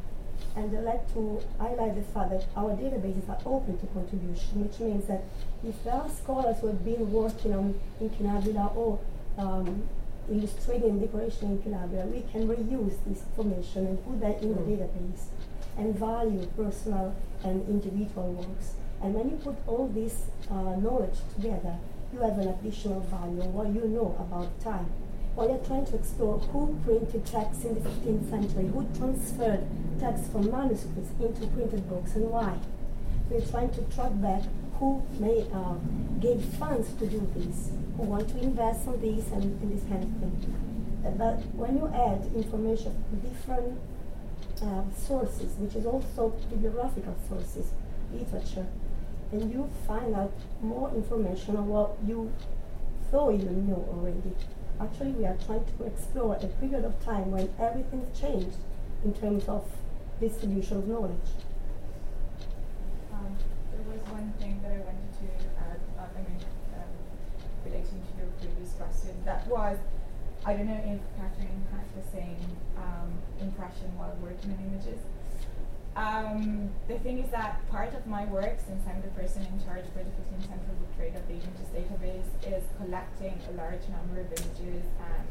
And I'd like to highlight the fact that our databases are open to contribution, which means that if there are scholars who have been working on incunabula or um, illustrating decoration in incunabula, we can reuse this information and put that in the database and value personal and individual works. And when you put all this uh, knowledge together, you have an additional value on what you know about time. While you're trying to explore who printed texts in the 15th century, who transferred texts from manuscripts into printed books, and why. We're trying to track back who may uh, gave funds to do this, who want to invest on this and, and this kind of thing. But when you add information from different uh, sources, which is also bibliographical sources, literature, and you find out more information on what you thought you knew already. Actually, we are trying to explore a period of time when everything's changed in terms of distribution of knowledge. Um, there was one thing that I wanted to add, uh, I mean, um, relating to your previous question. That was, I don't know if Kathryn had the same um, impression while working on images. Um, the thing is that part of my work, since I'm the person in charge for the 15th Century Book Trade of the Images database, is collecting a large number of images and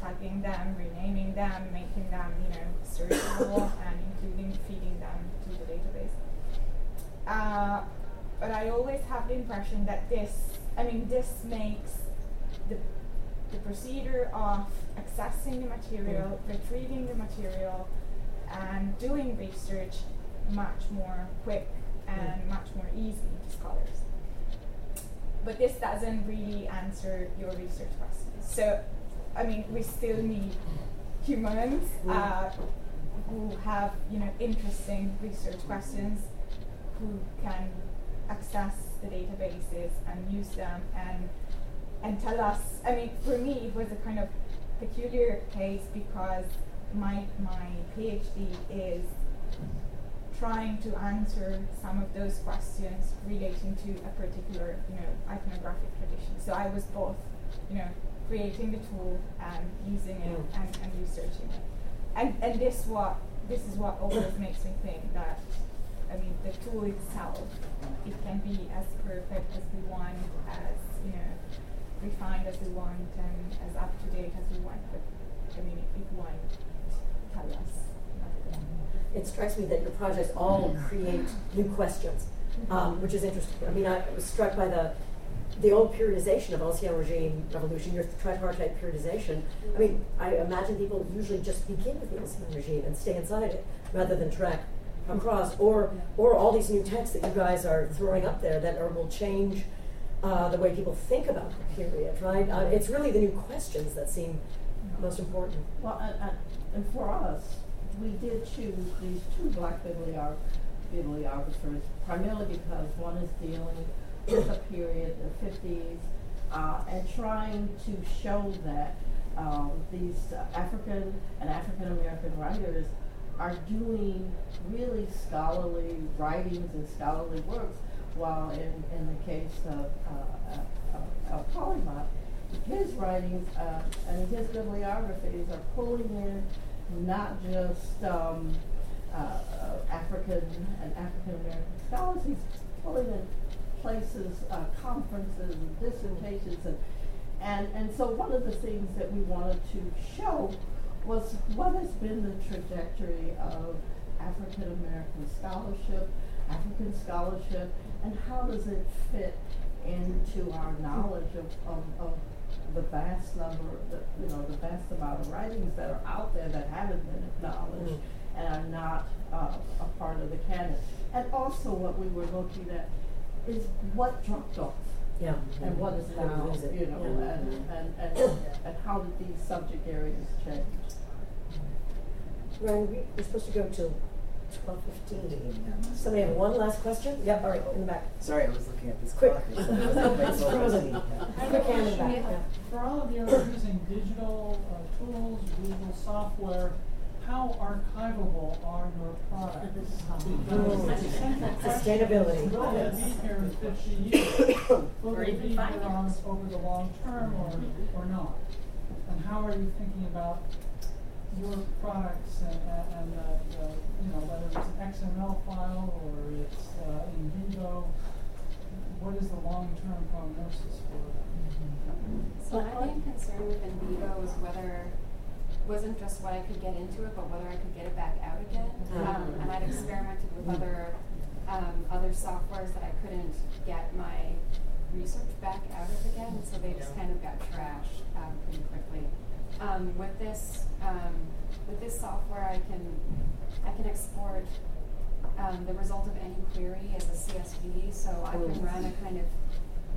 tagging them, renaming them, making them, you know, searchable, and including feeding them to the database. Uh, but I always have the impression that this, I mean, this makes the, the procedure of accessing the material, retrieving the material, and doing research much more quick and much more easy to scholars. But this doesn't really answer your research questions. So, I mean, we still need humans uh, who have, you know, interesting research questions, who can access the databases and use them and and tell us. I mean, for me, it was a kind of peculiar case because my my PhD is trying to answer some of those questions relating to a particular, you know, iconographic tradition. So I was both, you know, creating the tool and using it mm. and, and researching it. And and this what this is what always makes me think that I mean the tool itself it can be as perfect as we want, as you know, refined as we want and as up to date as we want, but I mean if one tell us. It strikes me that your projects all create new questions, um, which is interesting. I mean, I was struck by the the old periodization of Ancien Regime Revolution, your tripartite periodization. I mean, I imagine people usually just begin with the Ancien Regime and stay inside it rather than track across, or or all these new texts that you guys are throwing up there that are, will change uh, the way people think about the period, right? Uh, it's really the new questions that seem most important? Well, and, and, for us, we did choose these two black bibliograph- bibliographers primarily because one is dealing with a period, the 50s, uh, and trying to show that um, these uh, African and African American writers are doing really scholarly writings and scholarly works, while in, in the case of uh, uh, Alkalimat, his writings uh, and his bibliographies are pulling in not just um, uh, uh, African and African American scholars, he's pulling in places, uh, conferences, and dissertations, and, and and so one of the things that we wanted to show was what has been the trajectory of African American scholarship, African scholarship, and how does it fit into our knowledge of, of, of the vast number, the, you know, the vast amount of writings that are out there that haven't been acknowledged and are not uh, a part of the canon. And also, what we were looking at is what dropped off. Yeah. And what is to now, you know, yeah. and, and, and, and how did these subject areas change? Ryan, we- we're supposed to go till twelve fifteen. Somebody have one last question? Yep, all right, in the back. Sorry, I was looking at this Quick. clock. It's- it wasn't It's frozen. frozen. I have Quick hand in the question. back, yeah. For all of you who are using digital uh, tools, digital software, how archivable are your products? Because the central question Sustainability. Will it be here in fifty years? Will Or it even be five here on years. over the long term or, or not? And how are you thinking about your products and, and, and the, the, you know, whether it's an XML file or it's uh, NVivo? What is the long-term prognosis for that? So my main concern with NVivo was whether wasn't just what I could get into it, but whether I could get it back out again. Um, and I'd experimented with other um, other softwares that I couldn't get my research back out of again, so they just kind of got trashed um, pretty quickly. Um, with this um, with this software, I can I can export um, the result of any query as a CSV, so I can run a kind of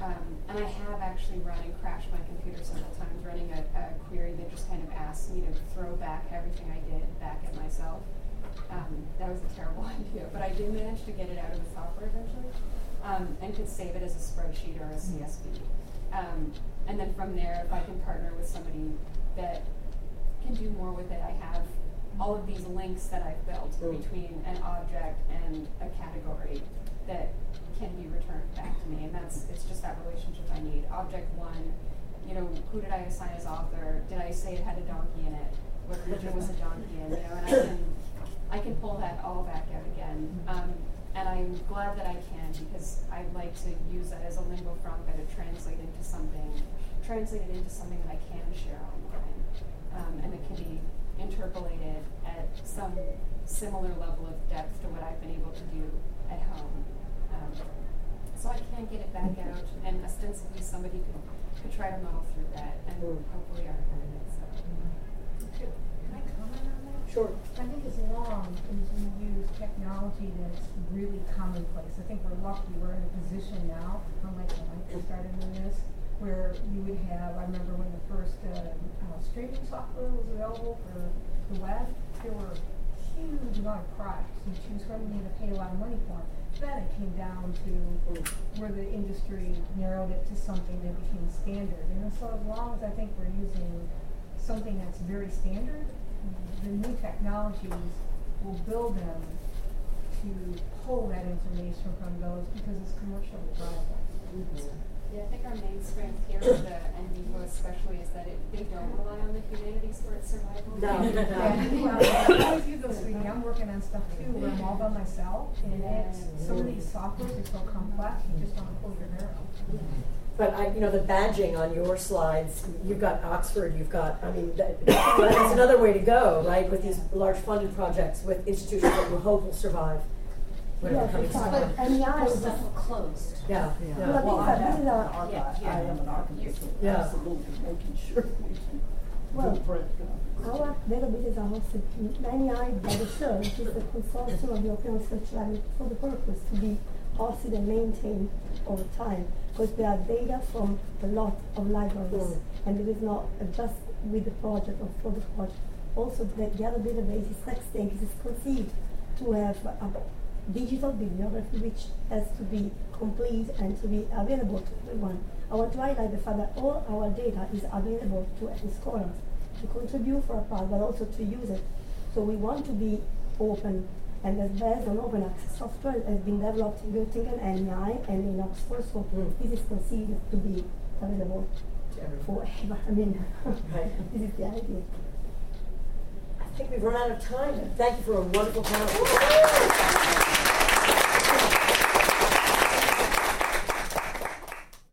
um, and I have actually run and crashed my computer several times running a, a query that just kind of asks me to throw back everything I did back at myself. Um, that was a terrible idea, but I did manage to get it out of the software eventually um, and could save it as a spreadsheet or a CSV. And then from there, if I can partner with somebody that can do more with it, I have all of these links that I've built Mm. between an object and a category that can be returned back to me. And that's it's just that relationship I need. Object one, you know, who did I assign as author? Did I say it had a donkey in it? What religion was a donkey in? You know, and I can I can pull that all back out again. Um, and I'm glad that I can because I'd like to use that as a lingua franca to translate into something, translate it into something that I can share online, um, and it can be interpolated at some similar level of depth to what I've been able to do at home. Um, so I can get it back out, and ostensibly somebody could, could try to muddle through that and hopefully archive it. So. Can I comment on that? Sure. I think as long as we use technology that's really commonplace, I think we're lucky, we're in a position now, unlike when I started in this, where you would have, I remember when the first, uh, uh, streaming software was available for the web, there were huge amount of products to choose from, you had to pay a lot of money for them. Then it came down to where the industry narrowed it to something that became standard. And so as long as I think we're using something that's very standard, the new technologies will build them to pull that information from those because it's commercially viable. Mm-hmm. Yeah, I think our main strength here with the NVivo especially is that it, they don't rely on the humanities for its survival. No, no. Well, I always use those three. I'm working on stuff too where I'm all by myself and it's, some of these softwares are so complex, you just want to pull your hair out. Mm-hmm. But I, you know, the badging on your slides, you've got Oxford, you've got, I mean, that, that's another way to go, right? With these large funded projects with institutions that you hope will survive. Whatever comes But tomorrow. MEI is closed. Yeah, Well, yeah. I think that this Yeah, yeah. I am an archivist, so Yeah. absolutely making sure we can Well, do print copies. Our databases are hosted, MEI by the CERL which is a consortium of European Research Lab for the purpose to be hosted and maintained over time because there are data from a lot of libraries Mm. and it is not uh, just with the project or for the project. Also, the, the other database is TEXT-inc is conceived to have a digital bibliography which has to be complete and to be available to everyone. I want to highlight the fact that all our data is available to any scholars to contribute for a part, but also to use it. So we want to be open, and as based on open access software has been developed in Göttingen and MEI and in Oxford. So mm. this is conceived to be available forever. I mean, this is the idea. I think we've run out of time. Thank you for a wonderful panel.